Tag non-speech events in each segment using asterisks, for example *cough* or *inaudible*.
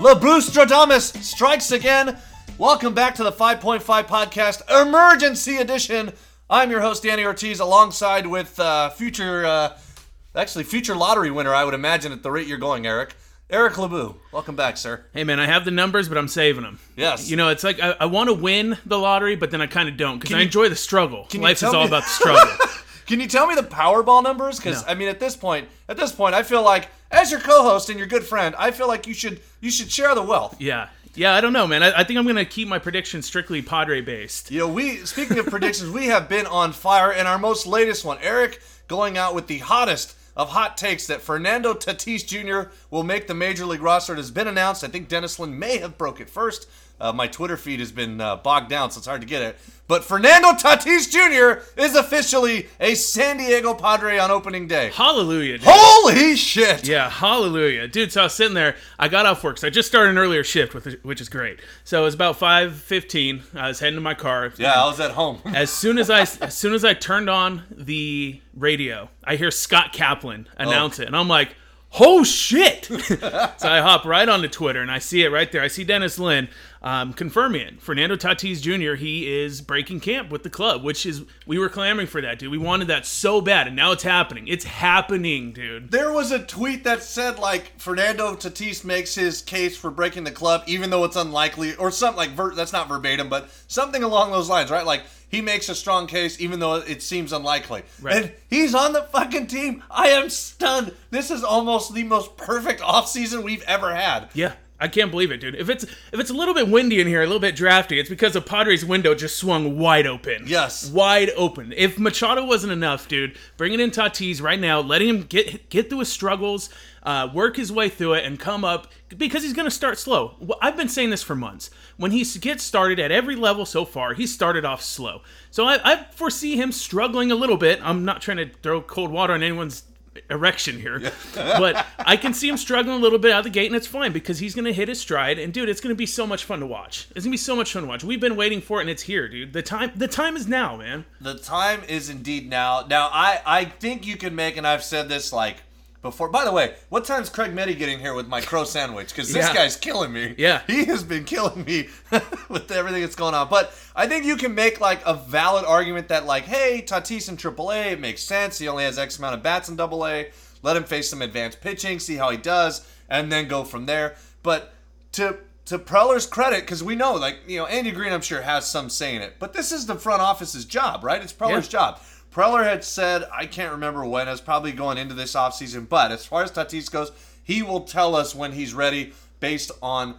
Labustradamus strikes again. Welcome back to the 5.5 podcast, Emergency Edition. I'm your host, Danny Ortiz, alongside with uh, future, uh, actually, future lottery winner, I would imagine, at the rate you're going, Eric. Eric LeBou. Welcome back, sir. Hey man, I have the numbers, but I'm saving them. Yes. You know, it's like I, I want to win the lottery, but then I kind of don't because I enjoy the struggle. Life is all me- about the struggle. *laughs* Can you tell me the Powerball numbers? Because No. I mean, at this point, at this point, I feel like, as your co-host and your good friend, I feel like you should you should share the wealth. yeah, yeah. I don't know, man. I, I think I'm gonna keep my prediction strictly Padre based. You know, we speaking of predictions, we have been on fire in our most latest one. Eric going out with the hottest of hot takes that Fernando Tatis Jr. will make the major league roster. It has been announced. I think Dennis Lin may have broke it first. Uh, my Twitter feed has been uh, bogged down, so it's hard to get it. But Fernando Tatis Jr. is officially a San Diego Padre on opening day. Hallelujah. Dude. Holy shit! Yeah, hallelujah, dude. So I was sitting there. I got off work. So I just started an earlier shift, with which is great. So it was about five fifteen. I was heading to my car. Yeah, I was at home. *laughs* As soon as I as soon as I turned on the radio, I hear Scott Kaplan announce it, and I'm like, "Oh shit!" *laughs* so I hop right onto Twitter and I see it right there. I see Dennis Lin um, confirming it. Fernando Tatis Jr. He is breaking camp with the club, which is we were clamoring for that, dude. We wanted that so bad, and now it's happening. It's happening, dude. There was a tweet that said like Fernando Tatis makes his case for breaking the club, even though it's unlikely, or something like ver- that's not verbatim, but something along those lines, right? Like he makes a strong case, even though it seems unlikely. Right. And he's on the fucking team. I am stunned. This is almost the most perfect offseason we've ever had. Yeah. I can't believe it, dude. If it's if it's a little bit windy in here, a little bit drafty, it's because the Padres' window just swung wide open. Yes. wide open. If Machado wasn't enough, dude, bringing in Tatis right now, letting him get get through his struggles, uh, work his way through it, and come up because he's gonna start slow. I've been saying this for months. When he gets started at every level so far, he started off slow. So I, I foresee him struggling a little bit. I'm not trying to throw cold water on anyone's erection here. *laughs* but I can see him struggling a little bit out of the gate, and it's fine because he's going to hit his stride. And dude, it's going to be so much fun to watch. It's going to be so much fun to watch. We've been waiting for it, and it's here, dude. The time, the time is now, man. The time is indeed now. Now, I, I think you can make, and I've said this like before. By the way, what time's Craig Meddy getting here with my crow sandwich? Because this Yeah. guy's killing me. Yeah. He has been killing me *laughs* with everything that's going on. But I think you can make like a valid argument that, like, hey, Tatis in AAA, it makes sense. He only has X amount of bats in AA. Let him face some advanced pitching, see how he does, and then go from there. But to to Preller's credit, because we know, like, you know, Andy Green, I'm sure, has some say in it. But this is the front office's job, right? It's Preller's Yeah. job. Preller had said, I can't remember when, it's probably going into this offseason, but as far as Tatis goes, he will tell us when he's ready based on,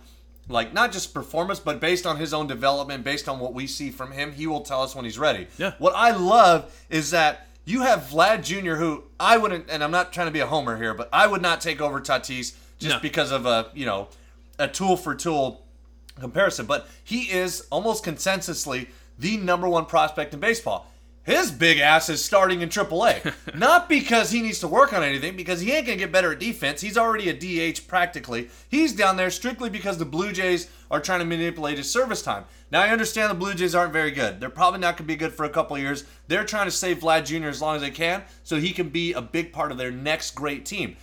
like, not just performance, but based on his own development, based on what we see from him. He will tell us when he's ready. Yeah. What I love is that you have Vlad Jr., who I wouldn't, and I'm not trying to be a homer here, but I would not take over Tatis just No. because of a, you know, a tool for tool comparison, but he is almost consensusly the number one prospect in baseball. His big ass is starting in AAA. *laughs* Not because he needs to work on anything, because he ain't going to get better at defense. He's already a DH practically. He's down there strictly because the Blue Jays are trying to manipulate his service time. Now, I understand the Blue Jays aren't very good. They're probably not going to be good for a couple of years. They're trying to save Vlad Jr. as long as they can so he can be a big part of their next great team.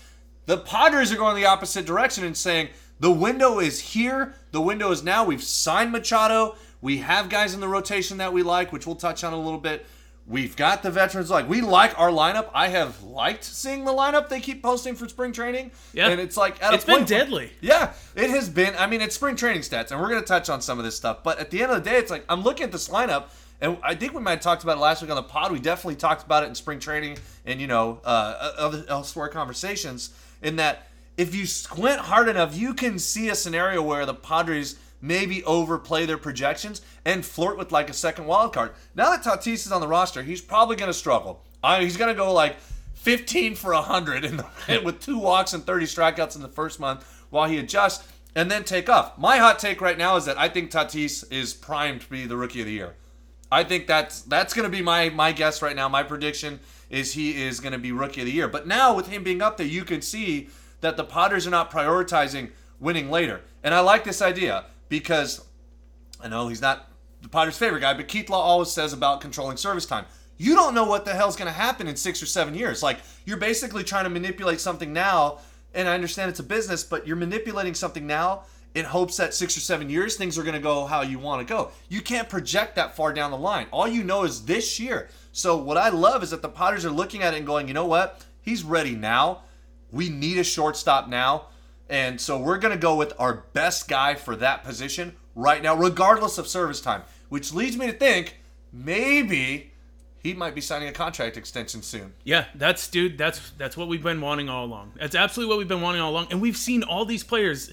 The Padres are going the opposite direction and saying the window is here. The window is now. We've signed Machado. We have guys in the rotation that we like, which we'll touch on a little bit. We've got the veterans like we like our lineup. I have liked seeing the lineup they keep posting for spring training. Yeah. and it's like at It's a been point where- deadly. yeah, it has been. I mean, it's spring training stats, and we're going to touch on some of this stuff. But at the end of the day, it's like I'm looking at this lineup, and I think we might have talked about it last week on the pod. We definitely talked about it in spring training and you know uh, other elsewhere conversations. In that, if you squint hard enough, you can see a scenario where the Padres maybe overplay their projections and flirt with like a second wild card. Now that Tatis is on the roster, he's probably going to struggle. Uh, he's going to go like 15 for 100 in the, *laughs* with two walks and 30 strikeouts in the first month while he adjusts. and then take off. My hot take right now is that I think Tatis is primed to be the rookie of the year. I think that's that's going to be my my guess right now. My prediction is he is going to be rookie of the year. But now with him being up there, you can see that the Potters are not prioritizing winning later. And I like this idea because I know he's not the Padres' favorite guy, but Keith Law always says about controlling service time. You don't know what the hell's going to happen in six or seven years. Like you're basically trying to manipulate something now, and I understand it's a business, but you're manipulating something now in hopes that six or seven years things are going to go how you want to go. You can't project that far down the line. All you know is this year. So what I love is that the Padres are looking at it and going, you know what? He's ready now. We need a shortstop now. And so we're going to go with our best guy for that position right now, regardless of service time. Which leads me to think maybe he might be signing a contract extension soon. Yeah, that's dude. That's that's what we've been wanting all along. That's absolutely what we've been wanting all along, and we've seen all these players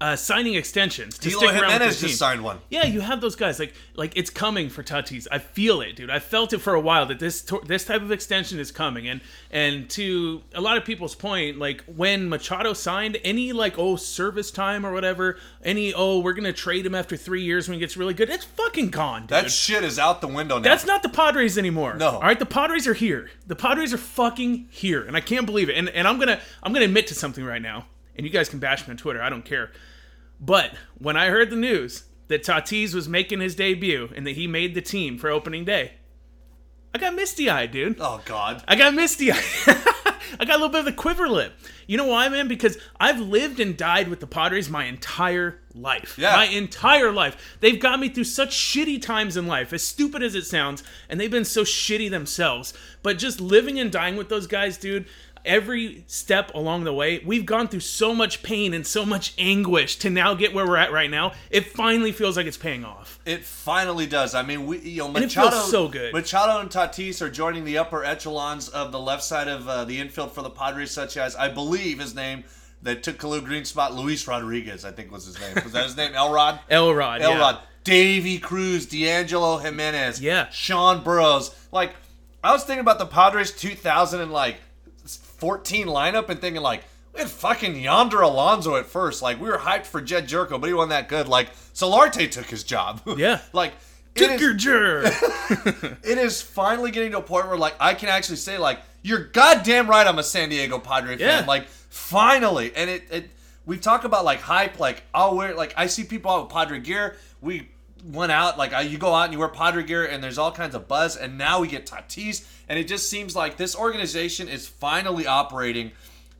uh, signing extensions to Eloy stick around with Jimenez the just signed one. Yeah, you have those guys like like it's coming for Tatis. I feel it, dude. I felt it for a while that this tor- this type of extension is coming. And and to a lot of people's point, like when Machado signed, any like oh service time or whatever, any oh we're gonna trade him after three years when he gets really good, it's fucking gone, dude. That shit is out the window now. That's not the Padres anymore. No. All right, the Padres are here. The Padres are fucking here, and I can't believe it. And and I'm gonna I'm gonna admit to something right now, and you guys can bash me on Twitter. I don't care. But when I heard the news that Tatis was making his debut and that he made the team for opening day, I got misty eyed, dude. Oh God. I got misty eyed. *laughs* I got a little bit of the quiver lip. You know why, man? Because I've lived and died with the Padres my entire life. Yeah. My entire life. They've got me through such shitty times in life, as stupid as it sounds, and they've been so shitty themselves. But just living and dying with those guys, dude, every step along the way, we've gone through so much pain and so much anguish to now get where we're at right now. It finally feels like it's paying off. It finally does. I mean, we you know Machado so good. Machado and Tatis are joining the upper echelons of the left side of uh, the infield for the Padres, such as I believe his name that took Khalil Greene spot, Luis Rodriguez, I think was his name. Was that his name? Elrod. *laughs* Elrod. yeah. Elrod. Deivi Cruz, D'Angelo Jimenez, Yeah. Sean Burroughs. Like, I was thinking about the Padres 2000 and like 14 lineup and thinking like, we had fucking Yonder Alonso at first. Like, we were hyped for Jedd Gyorko, but he wasn't that good. Like, Solarte took his job. *laughs* Yeah. like, it is, Tickerger. *laughs* *laughs* it is finally getting to a point where like I can actually say like, you're goddamn right. I'm a San Diego Padre fan. Like, finally, and it it we talk about like hype. Like, oh, I'll wear like I see people out with Padre gear. We went out like you go out and you wear Padre gear, and there's all kinds of buzz. And now we get Tatis, and it just seems like this organization is finally operating.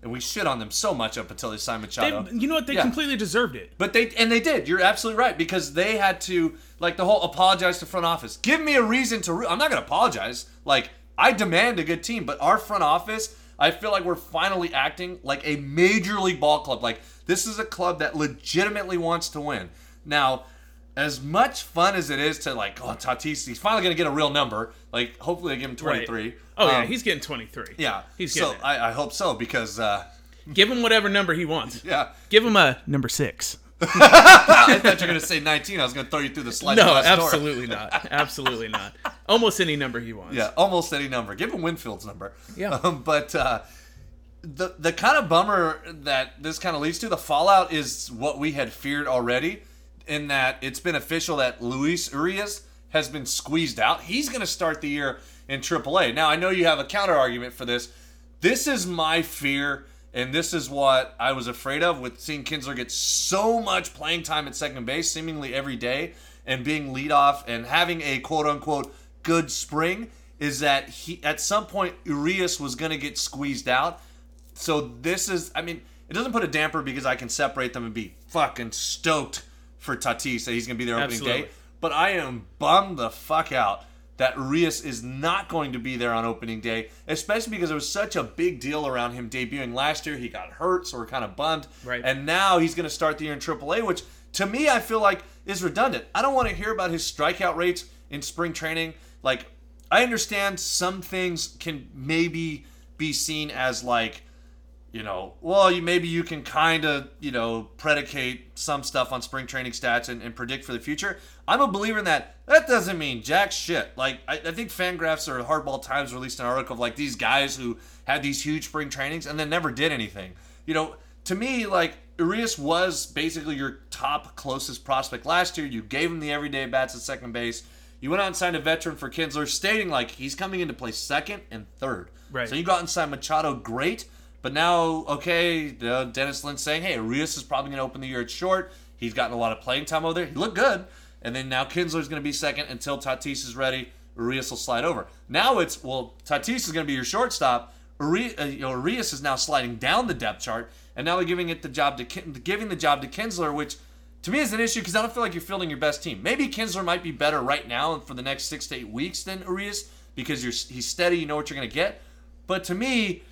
And we shit on them so much up until they signed Machado. They- you know what? They Yeah. completely deserved it. But they and they did. You're absolutely right because they had to like the whole apologize to front office. Give me a reason to. Re- I'm not to apologize. Like I demand a good team, but our front office, I feel like we're finally acting like a major league ball club. Like this is a club that legitimately wants to win. Now, as much fun as it is to like, oh Tatis, he's finally going to get a real number. Like hopefully they give him 23. Oh yeah, Um, he's getting 23. yeah. he's so. I, I hope so because uh, Give him whatever number he wants. *laughs* yeah. Give him a number six. *laughs* *laughs* I thought you were going to say 19. I was going to throw you through the sliding No, glass door. absolutely not. Absolutely not. Almost any number he wants. Yeah, almost any number. Give him Winfield's number. Yeah. Um, but uh, the the kind of bummer that this kind of leads to the fallout is what we had feared already, in that it's been official that Luis Urias has been squeezed out. He's going to start the year in AAA. Now I know you have a counter argument for this. This is my fear. And this is what I was afraid of with seeing Kinsler get so much playing time at second base, seemingly every day, and being leadoff and having a quote unquote good spring. Is that he at some point Urias was going to get squeezed out. So this is, I mean, it doesn't put a damper because I can separate them and be fucking stoked for Tatis that he's going to be there opening Absolutely. day. But I am bummed the fuck out that Urias is not going to be there on opening day, especially because it was such a big deal around him debuting last year. He got hurt, so we're kind of bummed. Right. And now he's going to start the year in AAA, which to me I feel like is redundant. I don't want to hear about his strikeout rates in spring training. Like, I understand some things can maybe be seen as like you know, well, you maybe you can kind of, you know, predicate some stuff on spring training stats and, and predict for the future. I'm a believer in that. That doesn't mean jack shit. Like, I, I think Fangraphs or Hardball Times released an article of like these guys who had these huge spring trainings and then never did anything. You know, to me, like Urias was basically your top closest prospect last year. You gave him the everyday bats at second base. You went out and signed a veteran for Kinsler, stating like he's coming in to play second and third. Right. So you got and signed Machado, great. But now, okay, Dennis Lin saying, hey, Urias is probably going to open the year at short. He's gotten a lot of playing time over there. He looked good. And then now Kinsler's going to be second until Tatis is ready. Urias will slide over. Now it's, well, Tatis is going to be your shortstop. Urias, uh, you know, Urias is now sliding down the depth chart. And now they're giving it the job to giving the job to Kinsler, which to me is an issue because I don't feel like you're fielding your best team. Maybe Kinsler might be better right now and for the next six to eight weeks than Urias because you're he's steady, you know what you're going to get. But to me,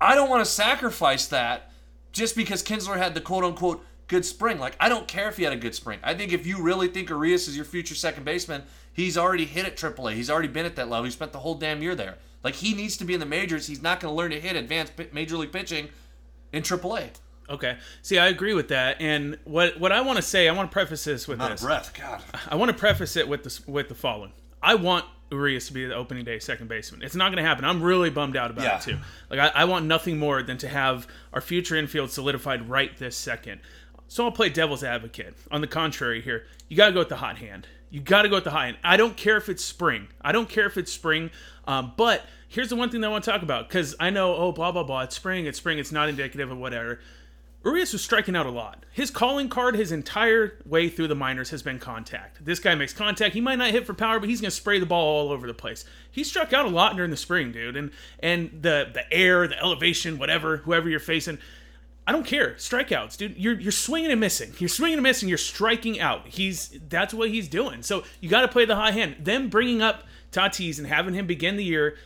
I don't want to sacrifice that just because Kinsler had the quote unquote good spring. Like, I don't care if he had a good spring. I think if you really think Urias is your future second baseman, he's already hit at AAA. He's already been at that level. He spent the whole damn year there. Like, he needs to be in the majors. He's not going to learn to hit advanced major league pitching in AAA. Okay. See, I agree with that. And what what I want to say, I want to preface this with Not this. a breath. God. I want to preface it with this with the following. I want Urias to be the opening day second baseman. It's not going to happen. I'm really bummed out about Yeah. it too. Like I, I want nothing more than to have our future infield solidified right this second. So I'll play devil's advocate. On the contrary, here you got to go with the hot hand. You got to go with the hot hand. I don't care if it's spring. I don't care if it's spring. Um, but here's the one thing that I want to talk about because I know oh blah blah blah. It's spring. It's spring. It's not indicative of whatever. Urias was striking out a lot. His calling card his entire way through the minors has been contact. This guy makes contact. He might not hit for power, but he's going to spray the ball all over the place. He struck out a lot during the spring, dude. And and the the air, the elevation, whatever, whoever you're facing, I don't care. Strikeouts, dude. You're you're swinging and missing. You're swinging and missing. You're striking out. He's that's what he's doing. So you got to play the high hand. Them bringing up Tatis and having him begin the year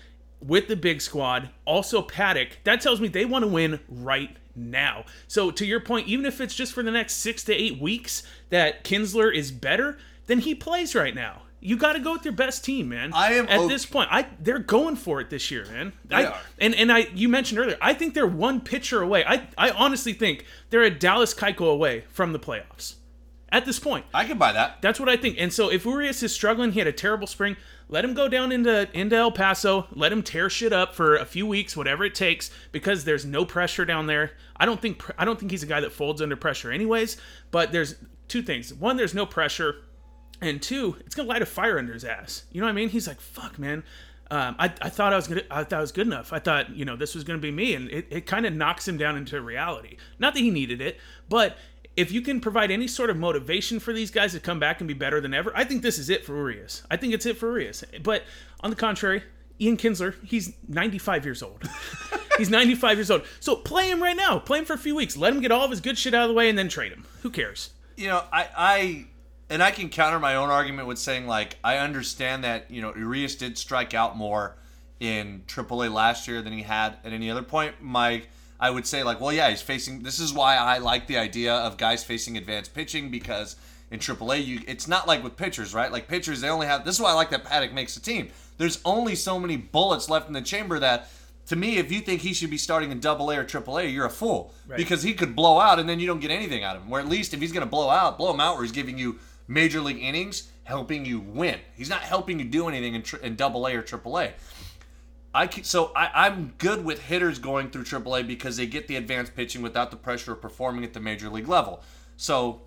with the big squad, also Paddack. That tells me they want to win right now. So to your point, even if it's just for the next six to eight weeks that Kinsler is better, then he plays right now. You got to go with your best team, man. I am at o- this point. I they're going for it this year, man. They I, are. and and I you mentioned earlier, I think they're one pitcher away. I I honestly think they're a Dallas Keuchel away from the playoffs. At this point, I can buy that. that's what I think. And so if Urias is struggling, he had a terrible spring. Let him go down into into El Paso. Let him tear shit up for a few weeks, whatever it takes, because there's no pressure down there. I don't think I don't think he's a guy that folds under pressure, anyways. But there's two things. One, there's no pressure, and two, it's gonna light a fire under his ass. You know what I mean? He's like, "Fuck, man." Um, I, I thought I was gonna. I thought I was good enough. I thought you know this was gonna be me, and it, it kind of knocks him down into reality. Not that he needed it, but if you can provide any sort of motivation for these guys to come back and be better than ever, I think this is it for Urias. I think it's it for Urias. But on the contrary, Ian Kinsler, he's 95 years old. *laughs* he's 95 years old. So play him right now. Play him for a few weeks. Let him get all of his good shit out of the way and then trade him. Who cares? you know, I, I, and I can counter my own argument with saying like I understand that you know Urias did strike out more in AAA last year than he had at any other point. My, I would say like, well, yeah, he's facing. This is why I like the idea of guys facing advanced pitching because in AAA, you it's not like with pitchers, right? Like pitchers, they only have. This is why I like that Paddack makes a team. There's only so many bullets left in the chamber that. To me, if you think he should be starting in Double A or Triple A, you're a fool because he could blow out and then you don't get anything out of him. Where at least if he's going to blow out, blow him out where he's giving you major league innings, helping you win. He's not helping you do anything in, tr- in Double A or Triple A. I ke- so I, I'm good with hitters going through AAA because they get the advanced pitching without the pressure of performing at the major league level. So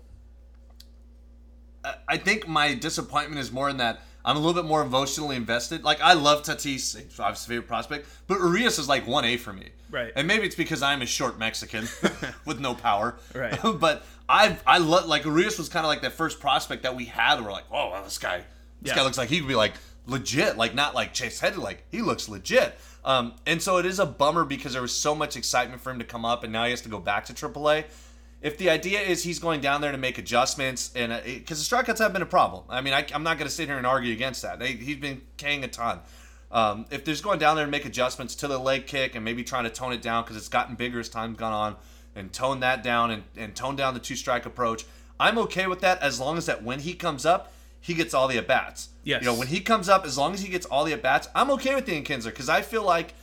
I- think my disappointment is more in that I'm a little bit more emotionally invested. Like I love Tatis, obviously favorite prospect, but Urias is like one A for me. Right. And maybe it's because I'm a short Mexican *laughs* with no power. Right. *laughs* but I I love like Urias was kind of like that first prospect that we had. We're like, oh, well, this guy, this Yeah. guy looks like he could be like legit, like not like Chase Headley, like he looks legit. Um, and so it is a bummer because there was so much excitement for him to come up, and now he has to go back to AAA. If the idea is he's going down there to make adjustments, and because the strikeouts have been a problem, I mean, I, I'm not going to sit here and argue against that. They, he's been K'ing a ton. Um, if there's going down there to make adjustments to the leg kick and maybe trying to tone it down because it's gotten bigger as time's gone on, and tone that down and, and tone down the two strike approach, I'm okay with that as long as that when he comes up, he gets all the at bats. Yes. You know, when he comes up, as long as he gets all the at bats, I'm okay with Ian Kinsler because I feel like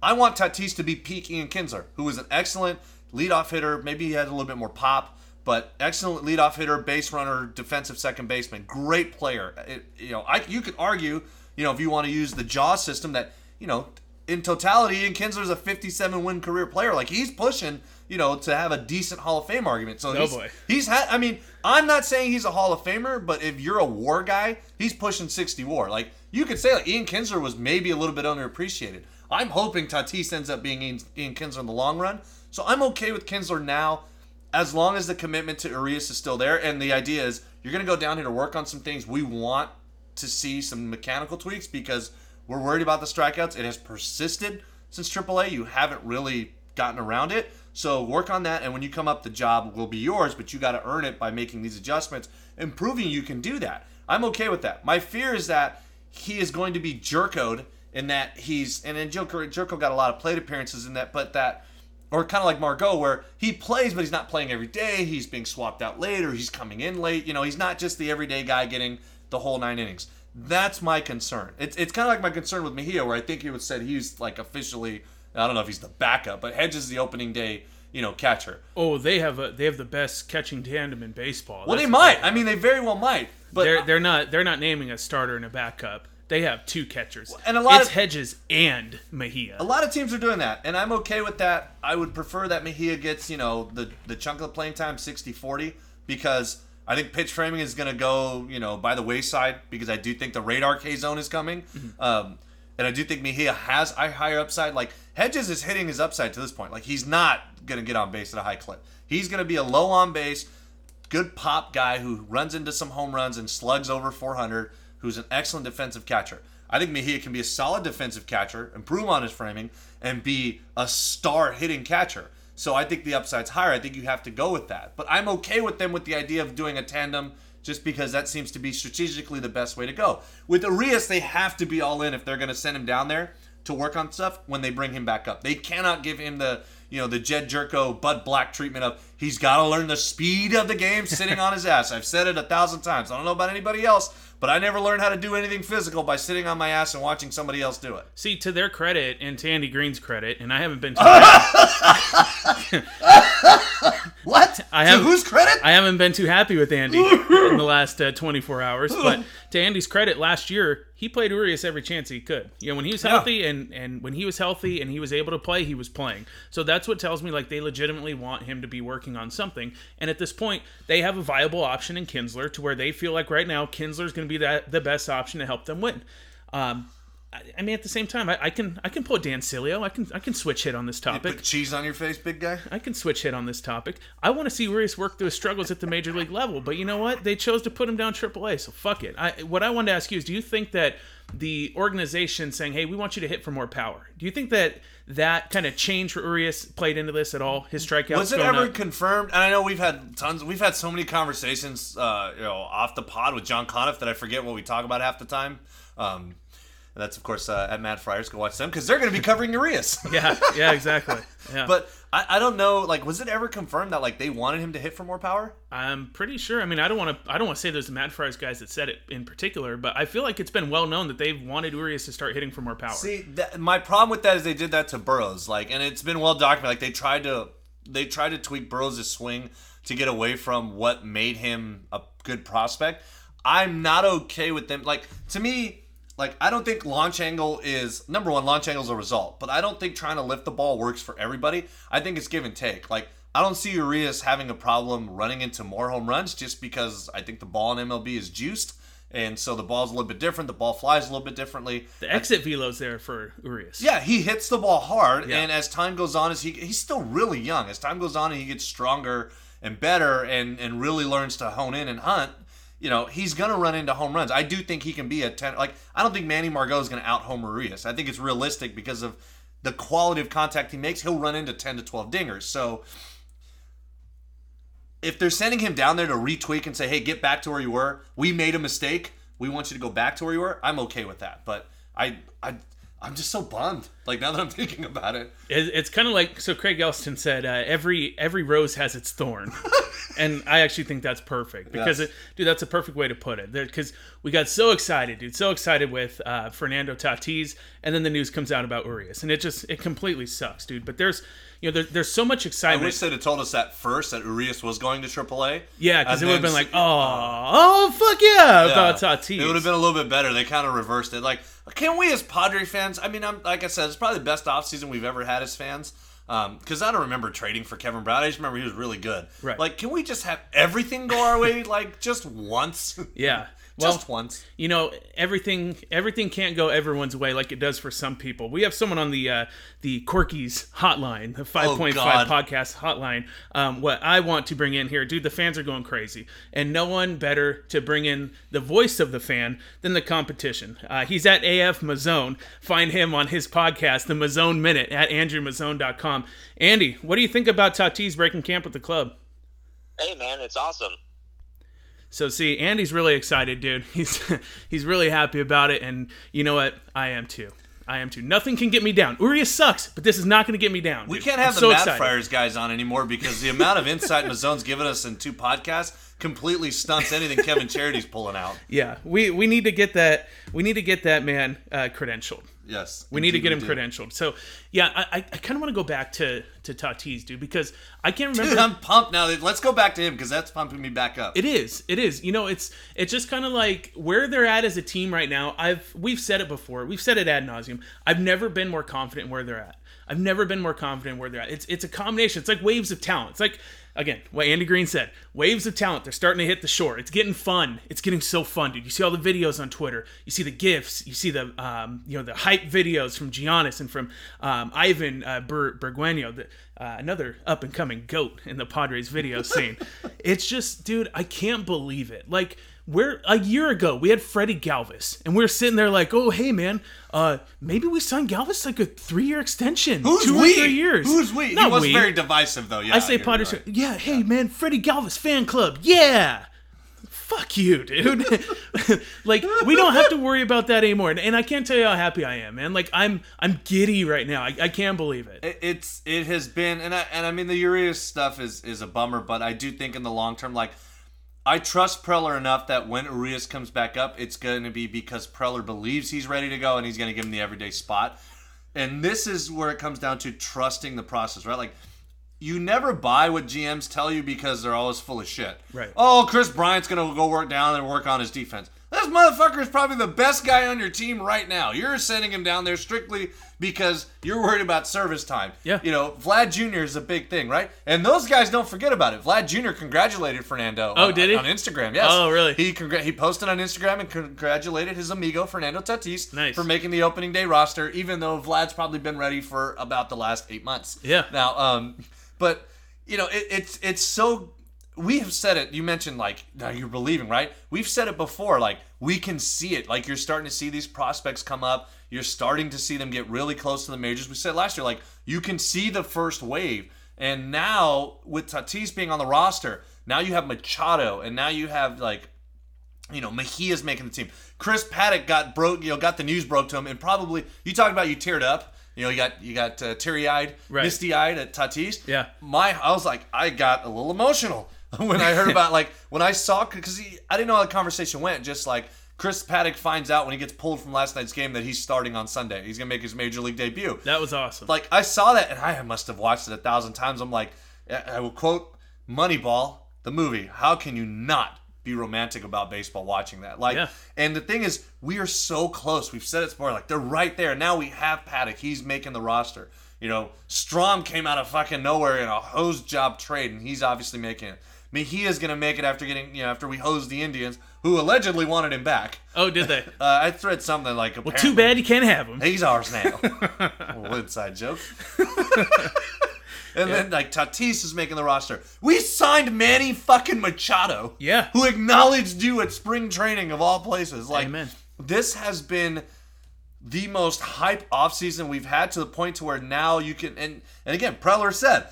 I want Tatis to be peak Ian Kinsler, who was an excellent leadoff hitter. Maybe he had a little bit more pop, but excellent leadoff hitter, base runner, defensive second baseman, great player. It, you know, I you could argue, you know, if you want to use the Jaw system, that you know, in totality, Ian Kinsler's a 57 win career player. Like he's pushing you know, to have a decent Hall of Fame argument. So No he's, boy. he's had. I mean, I'm not saying he's a Hall of Famer, but if you're a WAR guy, he's pushing 60 WAR. Like you could say, like Ian Kinsler was maybe a little bit underappreciated. I'm hoping Tatis ends up being Ian, Ian Kinsler in the long run. So I'm okay with Kinsler now, as long as the commitment to Urias is still there. And the idea is you're going to go down here to work on some things. We want to see some mechanical tweaks because we're worried about the strikeouts. It has persisted since AAA. You haven't really gotten around it. So work on that, and when you come up, the job will be yours. But you got to earn it by making these adjustments and proving you can do that. I'm okay with that. My fear is that he is going to be jerkoed in that he's and then Gyorko, Gyorko got a lot of plate appearances in that, but that or kind of like Margot, where he plays, but he's not playing every day. He's being swapped out late, or he's coming in late. You know, he's not just the everyday guy getting the whole nine innings. That's my concern. It's, it's kind of like my concern with Mejia, where I think he was said he's like officially. I don't know if he's the backup, but Hedges is the opening day, you know, catcher. Oh, they have a they have the best catching tandem in baseball. Well, That's they might. I mean, they very well might. But they're they're not they're not naming a starter and a backup. They have two catchers. and a lot it's of- Hedges and Mejia. A lot of teams are doing that, and I'm okay with that. I would prefer that Mejia gets, you know, the, the chunk of the playing time 60 40 because I think pitch framing is going to go, you know, by the wayside because I do think the radar K zone is coming. Um, and I do think Mejia has a higher upside. Like, Hedges is hitting his upside to this point. Like, he's not going to get on base at a high clip. He's going to be a low on base, good pop guy who runs into some home runs and slugs over 400, who's an excellent defensive catcher. I think Mejia can be a solid defensive catcher, improve on his framing, and be a star hitting catcher. So I think the upside's higher. I think you have to go with that. But I'm okay with them with the idea of doing a tandem just because that seems to be strategically the best way to go. With Urias, they have to be all in if they're going to send him down there to work on stuff when they bring him back up. They cannot give him the you know the Jedd Gyorko Bud Black treatment of he's got to learn the speed of the game sitting on his ass. I've said it a thousand times. I don't know about anybody else, but I never learned how to do anything physical by sitting on my ass and watching somebody else do it. See, to their credit and to Andy Green's credit, and I haven't been too *laughs* *laughs* What? *laughs* I to whose credit? I haven't been too happy with Andy in the last uh, 24 hours. But to Andy's credit, last year he played Urias every chance he could. You know, when he was healthy and and when he was healthy and he was able to play, he was playing. So that's what tells me like they legitimately want him to be working on something. And at this point, they have a viable option in Kinsler to where they feel like right now Kinsler's going to be that the best option to help them win. Um, I, I mean, at the same time, I, I can I can pull Dan Sileo. I can I can switch hit on this topic. Put cheese on your face, big guy. I can switch hit on this topic. I want to see Urias work through his struggles at the major league level, but you know what? They chose to put him down AAA, so fuck it. I, what I wanted to ask you is, do you think that the organization saying, "Hey, we want you to hit for more power," do you think that that kind of change for Urias played into this at all? His strikeouts Was it ever up? confirmed? And I know we've had tons. We've had so many conversations, uh, you know, off the pod with John Conniff that I forget what we talk about half the time. Um, and that's of course uh, at Mad Friars. Go watch them because they're going to be covering Urias. yeah, yeah, exactly. *laughs* Yeah. But I, I don't know. Like, was it ever confirmed that like they wanted him to hit for more power? I'm pretty sure. I mean, I don't want to. I don't want to say there's the Mad Friars guys that said it in particular, but I feel like it's been well known that they've wanted Urias to start hitting for more power. See, that, my problem with that is they did that to Burroughs. Like, and it's been well documented. Like they tried to they tried to tweak Burroughs' swing to get away from what made him a good prospect. I'm not okay with them. Like to me, like I don't think launch angle is number one. Launch angle is a result, but I don't think trying to lift the ball works for everybody. I think it's give and take. Like I don't see Urias having a problem running into more home runs just because I think the ball in MLB is juiced. And so the ball's a little bit different. The ball flies a little bit differently. the exit velo's there for Urias. Yeah, he hits the ball hard, Yeah. and as time goes on, as he he's still really young. As time goes on, and he gets stronger and better, and and really learns to hone in and hunt. You know, he's gonna run into home runs. I do think he can be a ten. Like I don't think Manny Margot is gonna out homer Urias. I think it's realistic because of the quality of contact he makes. He'll run into ten to twelve dingers. So if they're sending him down there to retweak and say, "Hey, get back to where you were. We made a mistake. We want you to go back to where you were." I'm okay with that. But I, I, I'm just so bummed. Like now that I'm *laughs* thinking about it, It, it's kind of like so. Craig Elston said, uh, "Every every rose has its thorn," *laughs* and I actually think that's perfect because, Yes. it, dude, that's a perfect way to put it. Because we got so excited, dude, so excited with uh, Fernando Tatis, and then the news comes out about Urias, and it just it completely sucks, dude. But there's you know there, there's so much excitement. I wish they'd have told us that first that Urias was going to AAA. yeah, because it would have been like, oh, oh, fuck yeah, about Yeah. Tatis. It would have been a little bit better. They kind of reversed it. Like, can we as Padre fans? I mean, I'm like I said, it's probably the best offseason we've ever had as fans. Because I don't remember trading for Kevin Brown. I just remember he was really good. Right. Like, can we just have everything go our way, *laughs* like just once? *laughs* Yeah. Well, just once. you know everything everything can't go everyone's way like it does for some people we have someone on the uh the corky's hotline the 5.5 God. podcast hotline um what i want to bring in here dude the fans are going crazy and no one better to bring in the voice of the fan than the competition uh, he's at af mazone find him on his podcast the mazone minute at andrewmazone.com andy what do you think about tatis breaking camp with the club Hey man, it's awesome. So see, Andy's really excited, dude. *laughs* He's he's really happy about it, and you know what? I am too. I am too. Nothing can get me down. Urias sucks, but this is not going to get me down. We dude. can't I'm have the so Mad excited. Friars guys on anymore because the amount of insight *laughs* Mazzone's given us in two podcasts completely stunts anything Kevin Charity's pulling out. Yeah, we we need to get that. We need to get that man uh, credentialed. Yes. We need to get him credentialed. So yeah, I I, kind of want to go back to to Tatis, dude, because I can't remember. Dude, I'm pumped now. Let's go back to him because that's pumping me back up. It is. It is. You know, it's it's just kind of like where they're at as a team right now. I've we've said it before. We've said it ad nauseum. I've never been more confident where they're at. I've never been more confident where they're at. It's it's a combination. It's like waves of talent. It's like again what Andy Green said. Waves of talent. They're starting to hit the shore. It's getting fun. It's getting so fun, dude. You see all the videos on Twitter. You see the gifs. You see the um, you know the hype videos from Giannis and from um, Ivan uh, Ber- Bergueno, the, uh, another up and coming goat in the Padres video scene. *laughs* it's just, dude, I can't believe it. Like we're a year ago, we had Freddie Galvis, and we are sitting there like, oh hey man, uh, maybe we signed Galvis like a three year extension, Who's two we? or three years. Who's we? Not he was we. very divisive though. Yeah. I say Padres. right. Yeah, hey man, Freddie Galvis fan club. Yeah. Fuck you, dude. *laughs* like we don't have to worry about that anymore, and, and I can't tell you how happy I am, man. Like I'm, I'm giddy right now. I, I can't believe it. It- It's it has been and I and I mean the Urias stuff is is a bummer, but I do think in the long term, like I trust Preller enough that when Urias comes back up, it's going to be because Preller believes he's ready to go and he's going to give him the everyday spot. And this is where it comes down to trusting the process, right? Like you never buy what GMs tell you because they're always full of shit. Right. Oh, Kris Bryant's going to go work down and work on his defense. This motherfucker is probably the best guy on your team right now. You're sending him down there strictly because you're worried about service time. Yeah. You know, Vlad Jr. is a big thing, right? And those guys don't forget about it. Vlad Jr. congratulated Fernando. Oh, on, did he? On Instagram, yes. Oh, really? He congr- he posted on Instagram and congratulated his amigo Fernando Tatis Nice. for making the opening day roster, even though Vlad's probably been ready for about the last eight months. Yeah. Now, um, but you know, it, it's it's so. We have said it. You mentioned like now you're believing, right? We've said it before. Like we can see it. Like you're starting to see these prospects come up. You're starting to see them get really close to the majors. We said last year, like you can see the first wave. And now with Tatis being on the roster, now you have Machado, and now you have like you know, Mejia's making the team. Chris Paddack got broke, you know, got the news broke to him, and probably you talked about you teared up. You know, you got you got uh, teary eyed, Right. misty eyed at Tatis. Yeah. my I was like, I got a little emotional *laughs* when I heard *laughs* about like when I saw because I didn't know how the conversation went. Just like Chris Paddack finds out when he gets pulled from last night's game that he's starting on Sunday. He's gonna make his major league debut. That was awesome. Like I saw that, and I must have watched it a thousand times. I'm like, I will quote Moneyball, the movie. How can you not be romantic about baseball watching that? Like, Yeah. and the thing is, we are so close. We've said it before. Like they're right there. Now we have Paddack. He's making the roster. You know, Strahm came out of fucking nowhere in a hose job trade, and he's obviously making it. Mejia's gonna make it after getting, you know, after we hosed the Indians, who allegedly wanted him back. oh, did they? *laughs* Uh, I read something like, Well, too bad you can't have him. He's ours now. *laughs* little inside joke. *laughs* and then like Tatis is making the roster. We signed Manny fucking Machado. Yeah. Who acknowledged you at spring training of all places. Like Amen. this has been the most hype offseason we've had to the point to where now you can and and again, Preller said